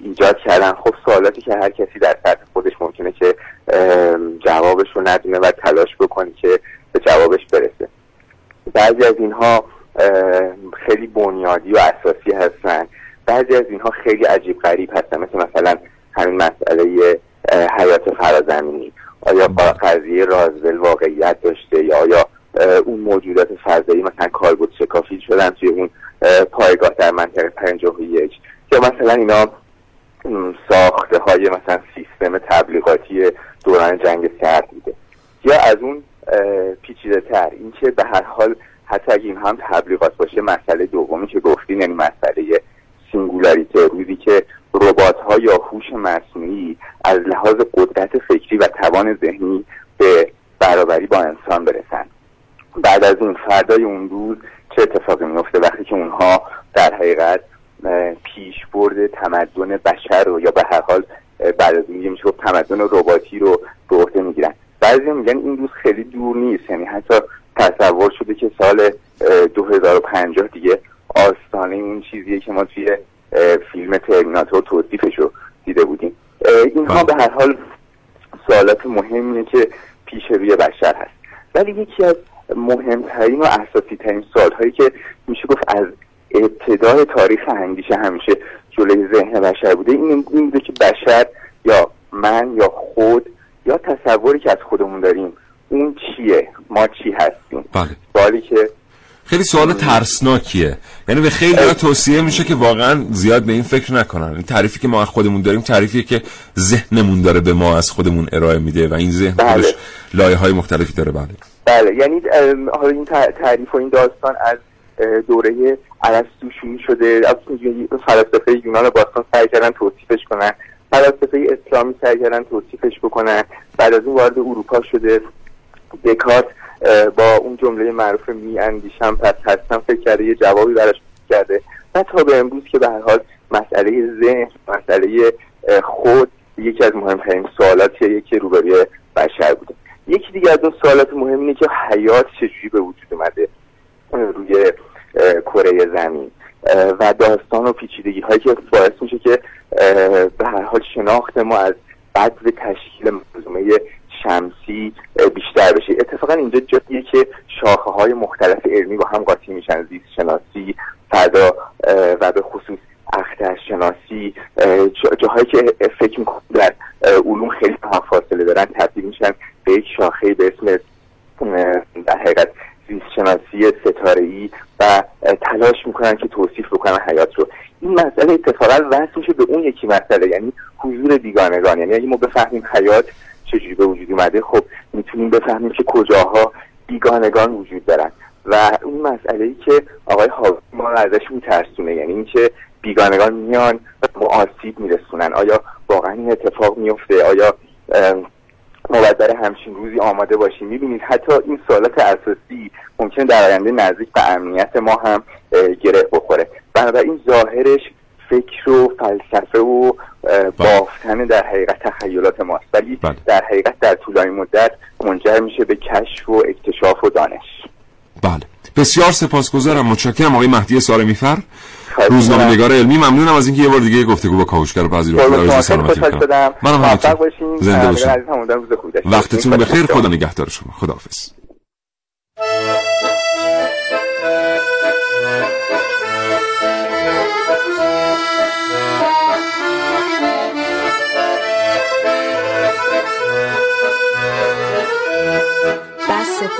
ایجاد کردن. خب سوالاتی که هر کسی در سطح خودش ممکنه که جوابش رو ندونه و تلاش بکنه که به جوابش برسه. بعضی از اینها خیلی بنیادی و اساسی هستن. بعضی از اینها خیلی عجیب غریب هستن مثل مثلا همین مسئله حیات فرازمینی. آیا قضیه رازول واقعیت داشته یا آیا اون موجودات فضایی مثلا کالبد شکافی شدن توی اون اه، پایگاه در منطقه 51 یا مثلا اینا ساخته های مثلا سیستم تبلیغاتی دوران جنگ سرد بوده؟ یا از اون پیچیده تر اینکه به هر حال حتی اگه این هم تبلیغات باشه مسئله دومی که گفتین یعنی مسئله سینگولاریته روزی که ربات ها یا هوش مصنوعی از لحاظ قدرت فکری و توان ذهنی به برابری با انسان برسن. بعد از اون فردای اون روز چه اتفاقی میفته وقتی که اونها در حقیقت پیش برد تمدن بشر رو یا به هر حال بعد از این میشه تمدن رباتی رو به عهده می‌گیرن. بعضی میگن این روز خیلی دور نیست یعنی حتی تصور شده که سال اه، 2050 دیگه آستانه اون چیزیه که ما توی فیلم ترمیناتور توصیفش رو دیده بودیم. اینها به هر حال سوالات مهمیه که پیش روی بشر هست. ولی یکی از مهمترین و اساسی ترین سوال هایی که میشه گفت از ابتدای تاریخ اندیشه همیشه جلوی ذهن بشر بوده این این بوده که بشر یا من یا خود یا تصوری که از خودمون داریم اون چیه؟ ما چی هستیم؟ بله. سوالی که خیلی سوال ترسناکیه. یعنی به خیلی توصیه میشه که واقعا زیاد به این فکر نکنن. این تعریفی که ما از خودمون داریم تعریفیه که ذهنمون داره به ما از خودمون ارائه میده و این ذهن بله. خودش لایه های مختلفی داره. بله. بله. یعنی حالا این تع- تعریف و این داستان از دوره ارسطو شروع شده. از فلاسفه یونان باستان سعی کردن توصیفش کنن. فلاسفه اسلامی سعی کردن توصیفش بکنن. بعد از اون وارد اروپا شده. دکارت با اون جمله معروف می اندیشم پس هستم فکر کرده یه جوابی براش کرده و تا به امروز که به هر حال مسئله ذهن مسئله خود یکی از مهمترین سوالاتیه که روبروی بشر بوده. یکی دیگه از اون سوالات مهم اینه که حیات چجوری به وجود اومده؟ روی کره زمین. و داستان و پیچیدگی هایی که باعث میشه که به هر حال شناخت ما از و تشکیل منظومه شمسی بیشتر بشه. اتفاقا اینجا جاییه که شاخه های مختلف علمی با هم قاطی میشن. زیست شناسی اه، و به خصوص اختر شناسی اه، جا- جاهایی که فکر می‌کنم در علوم خیلی هم فاصله دارن تبدیل میشن به یک شاخه به اسم در حقیقت زیست شناسی ستاره ای و تلاش می‌کنن که توصیف بکنن حیات رو. این مسئله اتفاقا وصل میشه به اون یکی مسئله یعنی حضور بیگانگان یعنی اگه ما بفهمیم حیات چجوری به وجود اومده خب می‌تونیم بفهمیم که کجاها بیگانگان وجود دارن. و اون مسئله ای که آقای ما ازش میترسونه یعنی اینکه بیگانگان میان و آسیب میرسونن. آیا واقعا این اتفاق میفته آیا ما باید برای همچین روزی آماده باشیم؟ می‌بینید حتی این سوالات اساسی ممکن در آینده نزدیک به امنیت ما هم گره بخوره. بنابراین ظاهرش فکر و فلسفه و بافتن در حقیقت تخیلات بله. در حقیقت در طولانی مدت منجر میشه به کشف و اکتشاف و دانش. بله. بسیار سپاسگزارم. متشکرم آقای مهدی سال میفر. خواهش روزنامه. نگار علمی. ممنونم از اینکه یه بار دیگه گفتگو با کاوشگر پذیرفت. قربون آرزوی سلامتی می‌کنم. منم همینطور زنده خوبی داشته باشین. وقتتون بخیر. خدا نگهدار شما. خداحافظ.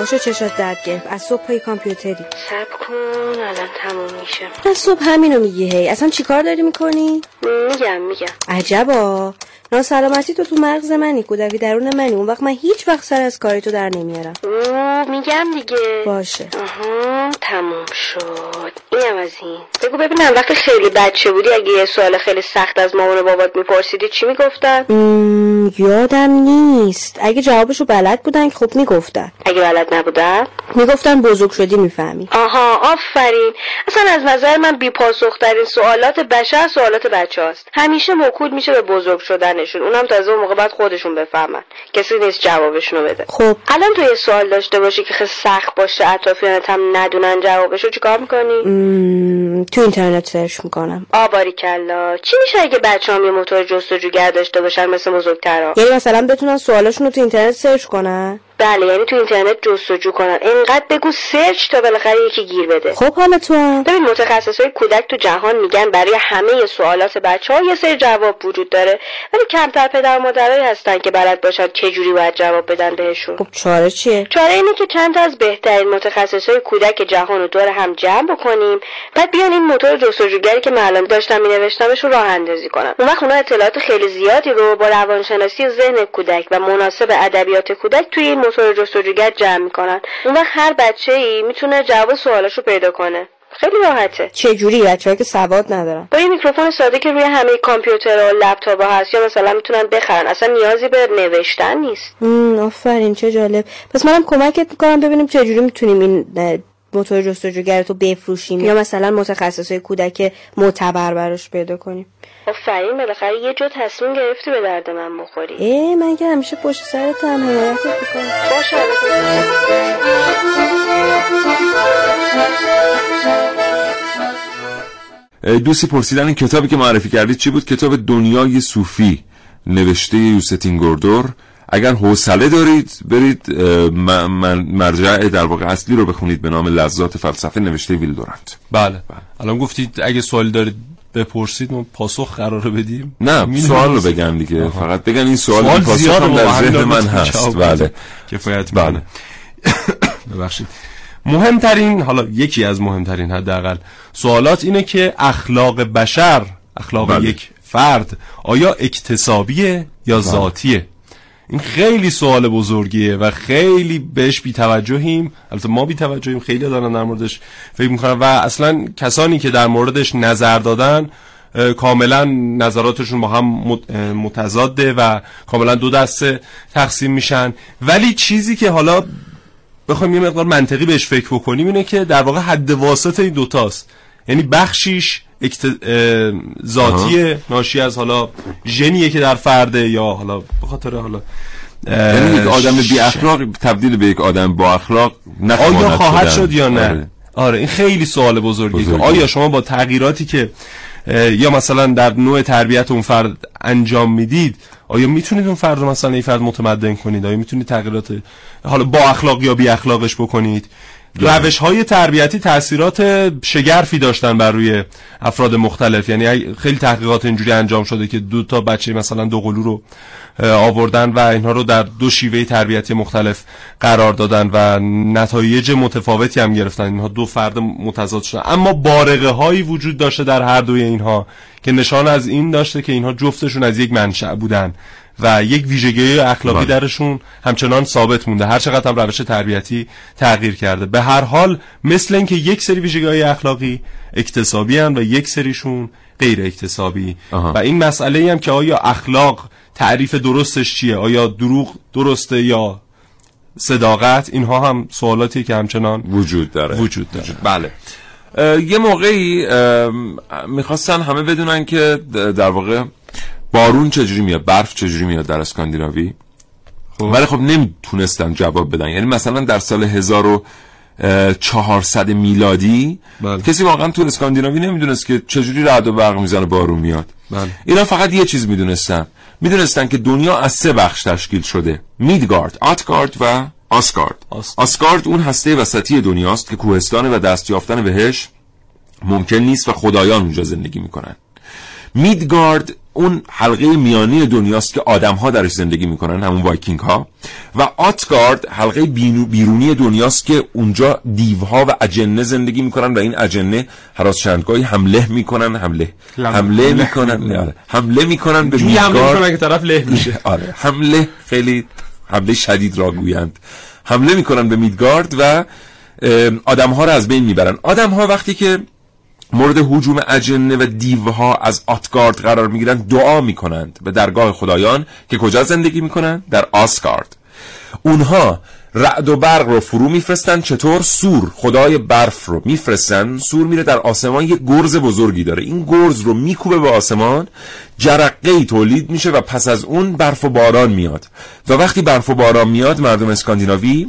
پاشو چشات درد گرفت. از صبح پای کامپیوتری. سب کن الان تموم میشه. از صبح همینو میگی هی. اصلا چیکار داری می‌کنی؟ میگم میگم. عجبا. ناسلامتی تو تو مغز منی کودکی درون منی. اون وقت من هیچ وقت سر از کاری تو در نمیارم. میگم دیگه. باشه. آها تموم شد. اینم از این. بگو ببینم وقتی خیلی بچه بودی اگه یه سوال خیلی سخت از مامان و بابات میپرسیدی چی می‌گفتن؟ یادم نیست. اگه جوابشو بلد بودن که خب می‌گفتن. اگه بلد نبودن؟ می‌گفتن بزرگ شدی می‌فهمی. آها آفرین. اصلا از نظر من بیپاسخترین سوالات بشر سوالات بچه هاست همیشه موکول میشه به بزرگ شدنشون اونم تازه اون موقع بعد خودشون بفهمن. کسی نیست جوابشونو بده. خب. الان تو یه سوال داشته باشی که خیلی سخت باشه اطرافیانت هم ندونن جوابشو چیکار می‌کنی؟ مم، تو اینترنت search می‌کنم. آباریکلا. چی میشه اگه بچه هم یه موتور جستجوگر داشته باشن مثل بزرگترها؟ یعنی مثلا بتونن سوالاشون رو تو اینترنت search کنن؟ بله یعنی تو اینترنت جستجو کنن. انقدر بگو search تا بالاخره یکی گیر بده. خب حالا تو ببین متخصص های کودک تو جهان میگن برای همه سوالات بچه ها یه سری جواب وجود داره. ولی کمتر پدر و مادرایی هستن که بلد باشن چه جوری باید جواب بدن بهشون. خب چاره چیه؟ چاره اینه که چند از بهترین متخصص های کودک جهان رو دور هم جمع بکنیم. بعد بیان این موتور جستجوگری که من الان داشتم مینوشتمش رو راه اندازی کنم اون وقت اونا اطلاعات خیلی زیادی رو با روانشناسی ذهن کودک و مناسب ادبیات کودک توی این موتور جستجوگر جمع می‌کنن. اون وقت هر بچه ای می‌تونه جواب سوالش رو پیدا کنه. خیلی راحته. چه جوری بچه‌ها که سواد ندارن؟ با یه میکروفون ساده که روی همه کامپیوتر و لپتاپ ها هست یا مثلا می‌تونن بخرن. اصلا نیازی به نوشتن نیست. آفرین چه جالب. پس منم کمکت می‌کنم ببینیم چه جوری می‌تونیم این موتور جستجوگر رو بفروشیم یا مثلا متخصصای کودک معتبر براش پیدا کنیم. آفرین بالاخره یه جا تصمیم گرفتی به درد من بخوری. ای من که همیشه پشت سرتم حمایتت می‌کنم. باشه دوستی پرسیدن این کتابی که معرفی کردید چی بود؟ کتاب دنیای صوفی نوشته یوستین گوردور اگر حوصله دارید برید مرجع در واقع اصلی رو بخونید به نام لذات فلسفه نوشته ویل دورانت بله. الان گفتید اگه سوالی دارید بپرسید ما پاسخ قراره بدیم. نه. سوال رو بگم دیگه. فقط بگن این سوال, سوال پاسخ هم در ذهن من هست. بله. کفایت بله. بله. ببخشید. مهمترین حالا یکی از مهمترین حداقل سوالات اینه که اخلاق بشر اخلاق بله. یک فرد آیا اکتسابیه یا ذاتیه؟ این خیلی سوال بزرگیه و خیلی بهش بیتوجهیم. البته ما بیتوجهیم خیلی دارن در موردش فکر می‌کنن و اصلا کسانی که در موردش نظر دادن کاملا نظراتشون با هم متضاده و کاملا دو دسته تقسیم میشن. ولی چیزی که حالا بخوایم یه مقدار منطقی بهش فکر بکنیم اینه که در واقع حد واسط این دوتاست. یعنی بخشیش ذاتی ناشی از حالا ژنیه که در فرده یا حالا به خاطر حالا یعنی یک آدم بی اخلاق تبدیل به یک آدم با اخلاق آیا خواهد. شد یا نه آره. آره این خیلی سوال بزرگی بزرگی. آیا شما با تغییراتی که یا مثلا در نوع تربیت اون فرد انجام می‌دید آیا می‌تونید اون فرد رو مثلا این فرد متمدن کنید آیا می‌تونید تغییرات حالا با اخلاق یا بی اخلاقش بکنید روش های تربیتی تاثیرات شگرفی داشتن بر روی افراد مختلف. یعنی خیلی تحقیقات اینجوری انجام شده که دو تا بچه مثلا دو قلو رو آوردن و اینها رو در دو شیوه تربیتی مختلف قرار دادن و نتایج متفاوتی هم گرفتن. اینها دو فرد متضاد شدن. اما بارقه هایی وجود داشته در هر دوی اینها که نشان از این داشته که اینها جفتشون از یک منشأ بودن. و یک ویژگی اخلاقی بله. درشون همچنان ثابت مونده. هر چقدر هم روش تربیتی تغییر کرده. به هر حال مثل اینکه یک سری ویژگی اخلاقی اکتسابی هن و یک سریشون غیر اکتسابی. آها. و این مسئله هم که آیا اخلاق تعریف درستش چیه؟ آیا دروغ درسته یا صداقت؟ اینها هم سوالاتی که همچنان وجود داره. وجود داره. بله. اه، یه موقعی می‌خواستن همه بدونن که در واقع بارون چجوری میاد؟ برف چجوری میاد در اسکاندیناوی؟ ولی خب نمی‌تونستن جواب بدن. یعنی مثلا در سال 1400 میلادی بله. کسی واقعا تو اسکاندیناوی نمی‌دونست که چجوری رعد و برق می‌زنه بارون میاد. بله. اینا فقط یه چیز می‌دونستن. می‌دونستن که دنیا از سه بخش تشکیل شده. میدگارد اوتگارد و آسگارد. آس- آسگارد اون هسته وسطی دنیاست که کوهستان و دست یافتن بهش ممکن نیست و خدایان اونجا زندگی می‌کنن. میدگارد اون حلقه میانی دنیاست که آدم ها درش زندگی می‌کنن همون وایکینگ ها و آتگارد حلقه بیرونی دنیاست که اونجا دیوها و اجنه زندگی می‌کنن و این اجنه هر از چندگاهی حمله می‌کنن حمله حمله له می‌کنن. آره. حمله می‌کنن به میدگارد. که طرف له میشه. آره. حمله خیلی حمله شدید را گویند. حمله می‌کنن به میدگارد و آدم ها رو از بین می‌برن. آدم ها وقتی که مورد حجوم اجنه و دیوها از آتگارد قرار می‌گیرن دعا می‌کنند به درگاه خدایان که کجا زندگی می‌کنن؟ در آسگارد. اونها رعد و برق رو فرو میفرستن چطور؟ سور خدای برف رو میفرستن سور میره در آسمان یه گرز بزرگی داره. این گرز رو میکوبه به آسمان جرقه ای تولید میشه و پس از اون برف و باران میاد. و وقتی برف و باران میاد مردم اسکاندیناوی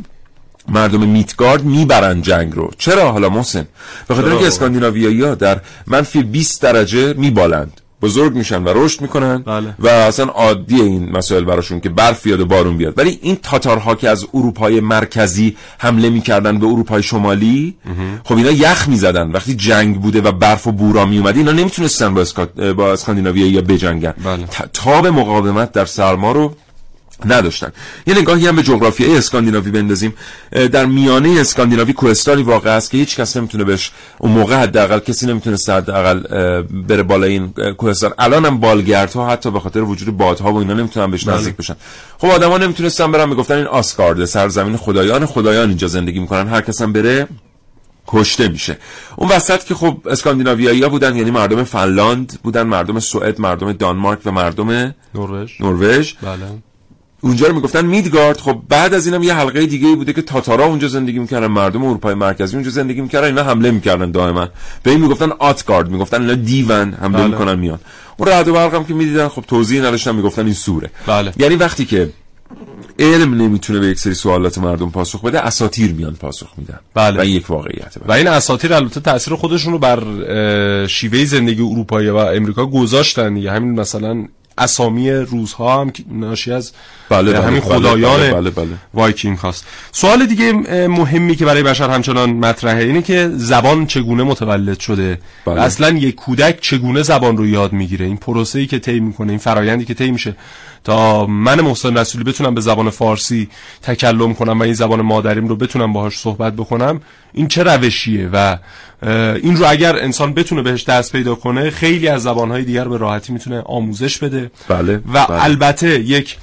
مردم میتگارد می‌برن جنگ رو. چرا حالا محسن؟ به خاطر اینکه اسکاندیناویایی ها در منفی 20 درجه میبالند. بزرگ میشن و رشد می‌کنن بله. و اصلا عادی این مسائل براشون که برف بیاد و بارون بیاد. ولی این تاتارها که از اروپای مرکزی حمله می‌کردن به اروپای شمالی خب اینا یخ می‌زدن. وقتی جنگ بوده و برف و بورا میومده اینا نمی‌تونستن با, اسکا... با بجنگن. بله. تاب مقاومت در سرما رو نداشتن. یه نگاهی هم به جغرافیای اسکاندیناوی بندازیم. در میانه اسکاندیناوی کوهستانی واقع است که هیچ کس نمی‌تونه بهش اون موقع حداقل کسی نمی‌تونه حداقل بره بالای این کوهستان. الان هم بالگردها حتی به خاطر وجود بادها و اینا نمی‌تونن بهش نزدیک بشن. خب آدما نمی‌تونستن برن می‌گفتن این آسکارد سرزمین خدایان خدایان اینجا زندگی می‌کنن. هر کس هم بره کشته میشه. اون وسط که خب اسکاندیناویایی ها بودن یعنی مردم فنلاند بودن مردم سوئد مردم دانمارک و مردم نروژ. نروژ. بله. اونجا رو می‌گفتن میدگارد. خب بعد از اینم یه حلقه دیگه ای بوده که تاتارا اونجا زندگی می‌کردن مردم اروپای مرکزی اونجا زندگی می‌کردن اینا حمله می‌کردن دائما. به این می‌گفتن آتگارد می‌گفتن اینا دیون حمله بله. می‌کنن میان. اون رعد و برق هم که می‌دیدن خب توضیح نداشتن می‌گفتن این سوره. بله. یعنی وقتی که علم نمی‌تونه به یک سری سوالات مردم پاسخ بده اساطیر میان پاسخ میدن. بله. و این یک واقعیته. و این اساطیر البته تاثیر خودشون رو بر شیوه زندگی اروپایی و امریکا گذاشتن همین مثلا اسامی روزها هم ناشی از بله، بله، همین بله، خدایان بله، بله، بله. وایکینگ هاست سوال دیگه مهمی که برای بشر همچنان مطرحه اینه که زبان چگونه متولد شده بله. اصلا یک کودک چگونه زبان رو یاد می‌گیره این پروسه ای که طی می‌کنه این فرایندی که طی میشه تا من محسن رسولی بتونم به زبان فارسی تکلم کنم و این زبان مادریم رو بتونم باهاش صحبت بکنم این چه روشیه و این رو اگر انسان بتونه بهش دست پیدا کنه خیلی از زبانهای دیگر به راحتی می‌تونه آموزش بده بله، و بله. البته یک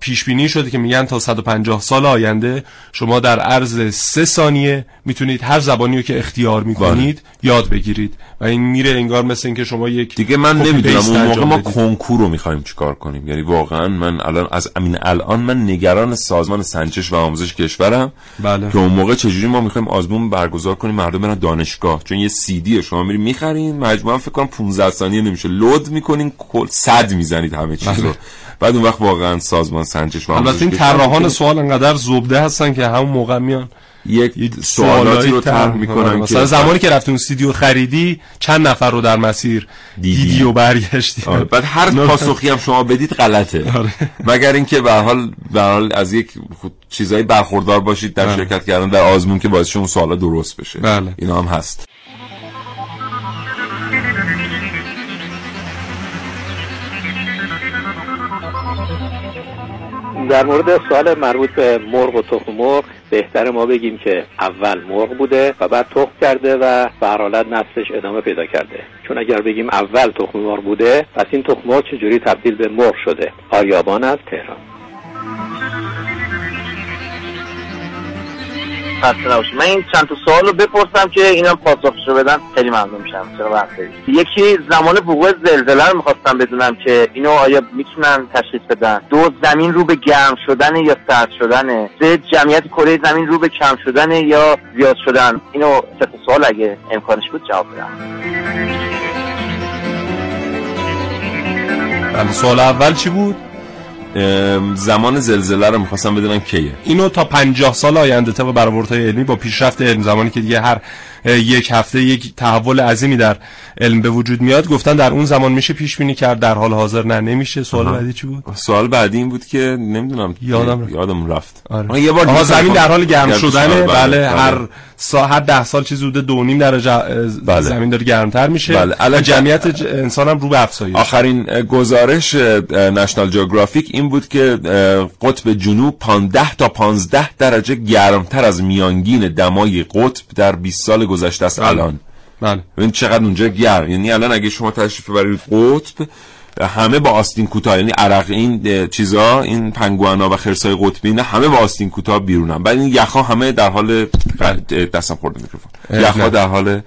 پیش بینی شده که میگن تا 150 سال آینده شما در عرض سه ثانیه می‌تونید هر زبانی رو که اختیار می‌کنید یاد بگیرید. و این میره انگار مثل اینکه شما یک دیگه من نمی‌دونم اون موقع ما بدید. کنکور رو می‌خوایم چیکار کنیم؟ یعنی واقعا من الان از امین الان من نگران سازمان سنجش و آموزش کشورم بله. که اون موقع چجوری ما می‌خوایم آزمون برگزار کنیم مردم برن دانشگاه. چون یه سی دی شما میری می‌خرین مجموعا فکر کنم 15 ثانیه نمیشه. لود می‌کنین کل صد می‌زنید همه چیز رو. بعد اون وقت واقعا سازمان سنجش و البته این طراحان سوال انقدر زبده هستن که همون موقع میان یک سوالاتی رو طرح می‌کنن مثلا که زمانی که رفتی اون سیدیو خریدی چند نفر رو در مسیر دیدی. دیدی و برگشتی آره، بعد هر. پاسخی هم شما بدید غلطه آره. مگر اینکه به حال به حال از یک چیزایی برخوردار باشید در بله. شرکت کردن در آزمون که باعث اون سوالا درست بشه بله. اینا هم هست در مورد سوال مربوط به مرغ و تخم مرغ بهتر ما بگیم که اول مرغ بوده و بعد تخم کرده و به حالت نسلش ادامه پیدا کرده. چون اگر بگیم اول تخم مرغ بوده پس این تخم مرغ چجوری تبدیل به مرغ شده؟ آریابان از تهران. خسته نباشید من این چند تا سوال رو بپرسم که اینا پاسخشو بدن. خیلی ممنون میشم. چرا وقت یکی زمان وقوع زلزله رو می‌خواستم بدونم که اینو آیا می‌تونن تشخیص بدن؟ دو زمین رو به گرم شدن یا سرد شدن سه جمعیت کره زمین رو به کم شدن یا زیاد شدن؟ اینو سه سوال اگه امکانش بود جواب بدم. بله، سوال اول چی بود؟ زمان زلزله رو می‌خواستم بدونم کیه. اینو تا پنجاه سال آینده طبق برآوردهای علمی با پیشرفت علم زمانی که دیگه هر یک هفته یک تحول عظیمی در علم به وجود میاد. گفتن در اون زمان میشه پیش بینی کرد در حال حاضر نه. نمیشه. سوال بعدی چی بود؟ سوال بعدی این بود که نمی‌دونم یادم یادم رفت. آره. یه بار زمین در حال گرم شدنه. بله, بله, هر سا هر ده سال چیزی حدود دو نیم درجه بله. زمین داره گرمتر میشه. بله. الان جمعیت انسان هم رو به افزایش. آخرین گزارش نشنال جیوگرافیک این بود که قطب جنوب 15 تا 15 درجه گرمتر از میانگین دمای قطب در 20 سال گذشته است بله. الان. بله. ببین چقدر اونجا گرم. یعنی الان اگه شما تشریف ببرید قطب همه با آستین کوتاه یعنی عرق این چیزا این پنگوانا و خرسای قطبی نه همه با آستین کوتاه بیرونن. بعد این یخا همه در حال. دستم خورد میکروفون. یخا در حال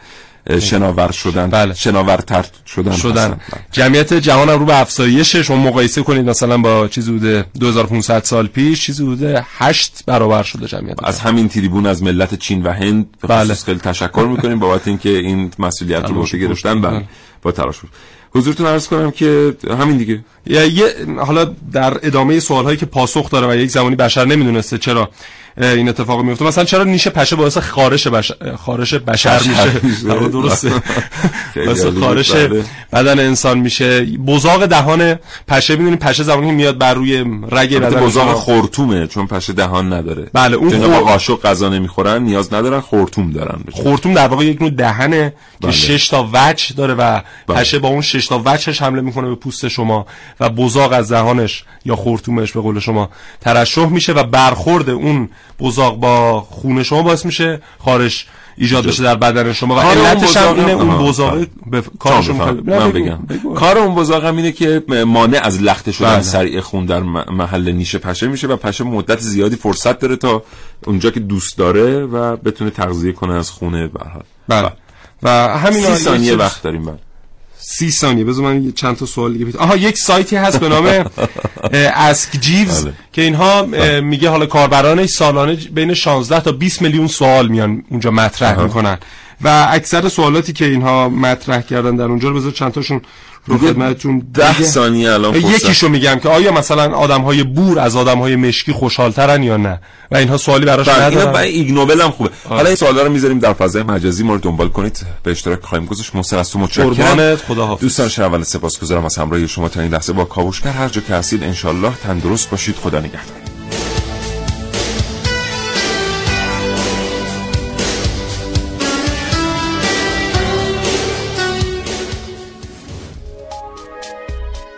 شناور شدن. بله. شناورتر شدن. شدن. بله. جمعیت جهان رو به افزایش شما مقایسه کنید. مثلا با چیز بوده 2500 سال پیش چیز بوده 8 برابر شده جمعیت. از همین تریبون از ملت چین و هند بله. خیلی تشکر می‌کنیم بابت اینکه این مسئولیت رو به گرفتن. بله. با تلاش بود. حضورتون عرض کنم که همین دیگه. یه حالا در ادامه سوال هایی که پاسخ داره و یک زمانی بشر نمی‌دونسته چرا این اتفاق میفته مثلا چرا نیشه پشه باعث خارش بشر خارش بشر میشه درسته باعث خارش بله. بدن انسان میشه بزاق دهان پشه می‌دونی پشه زمانی میاد بر روی رگ بدن بزاق خورتومه چون پشه دهان نداره بله اون. با قاشق غذا نمی‌خورن نیاز ندارن خورتوم دارن. خورتوم در واقع یک نوع دهنه که بله. شش تا وجه داره و بله. پشه با اون شش تا وجهش حمله می‌کنه به پوست شما و بزاق از دهانش یا خورتومش به قول شما ترشح میشه و برخورد اون بزاق با خون شما باعث میشه خارش ایجاد بشه در بدن شما و علتش هم اینه اون بزاق به کارش من بگم. کار اون بزاق هم اینه که مانع از لخته شدن بله. سریع خون در محل نیشه پشه میشه و پشه مدت زیادی فرصت داره تا اونجا که دوست داره و بتونه تغذیه کنه از خونه به بله. و همین سی ثانیه وقت داریم بعد سی ثانیه بذار من چند تا سوال دیگه آها یک سایتی هست به نام اسک جیوز بله. که اینها بله. میگه حالا کاربرانش سالانه بین 16 تا 20 میلیون سوال میان اونجا مطرح می‌کنن و اکثر سوالاتی که اینها مطرح کردن در اونجا رو بذار چند تاشون رو خدمتتون ده ثانیه الان یکیشو میگم که آیا مثلا آدم های بور از آدم های مشکی خوشحالترن یا نه؟ و اینها سوالی براش بله، ندارن. اینا ایگنوبل هم خوبه. آه. حالا این سوالا رو می‌ذاریم در فضای مجازی ما رو دنبال کنید. به اشتراک خواهیم گذاشت. محسن از تو متشکرم. خدا حافظ دوستان شنونده سپاسگزارم از همراهی شما تا این لحظه با کاوشگر. هر جا که هستید ان تندرست باشید. خدا نگهدار.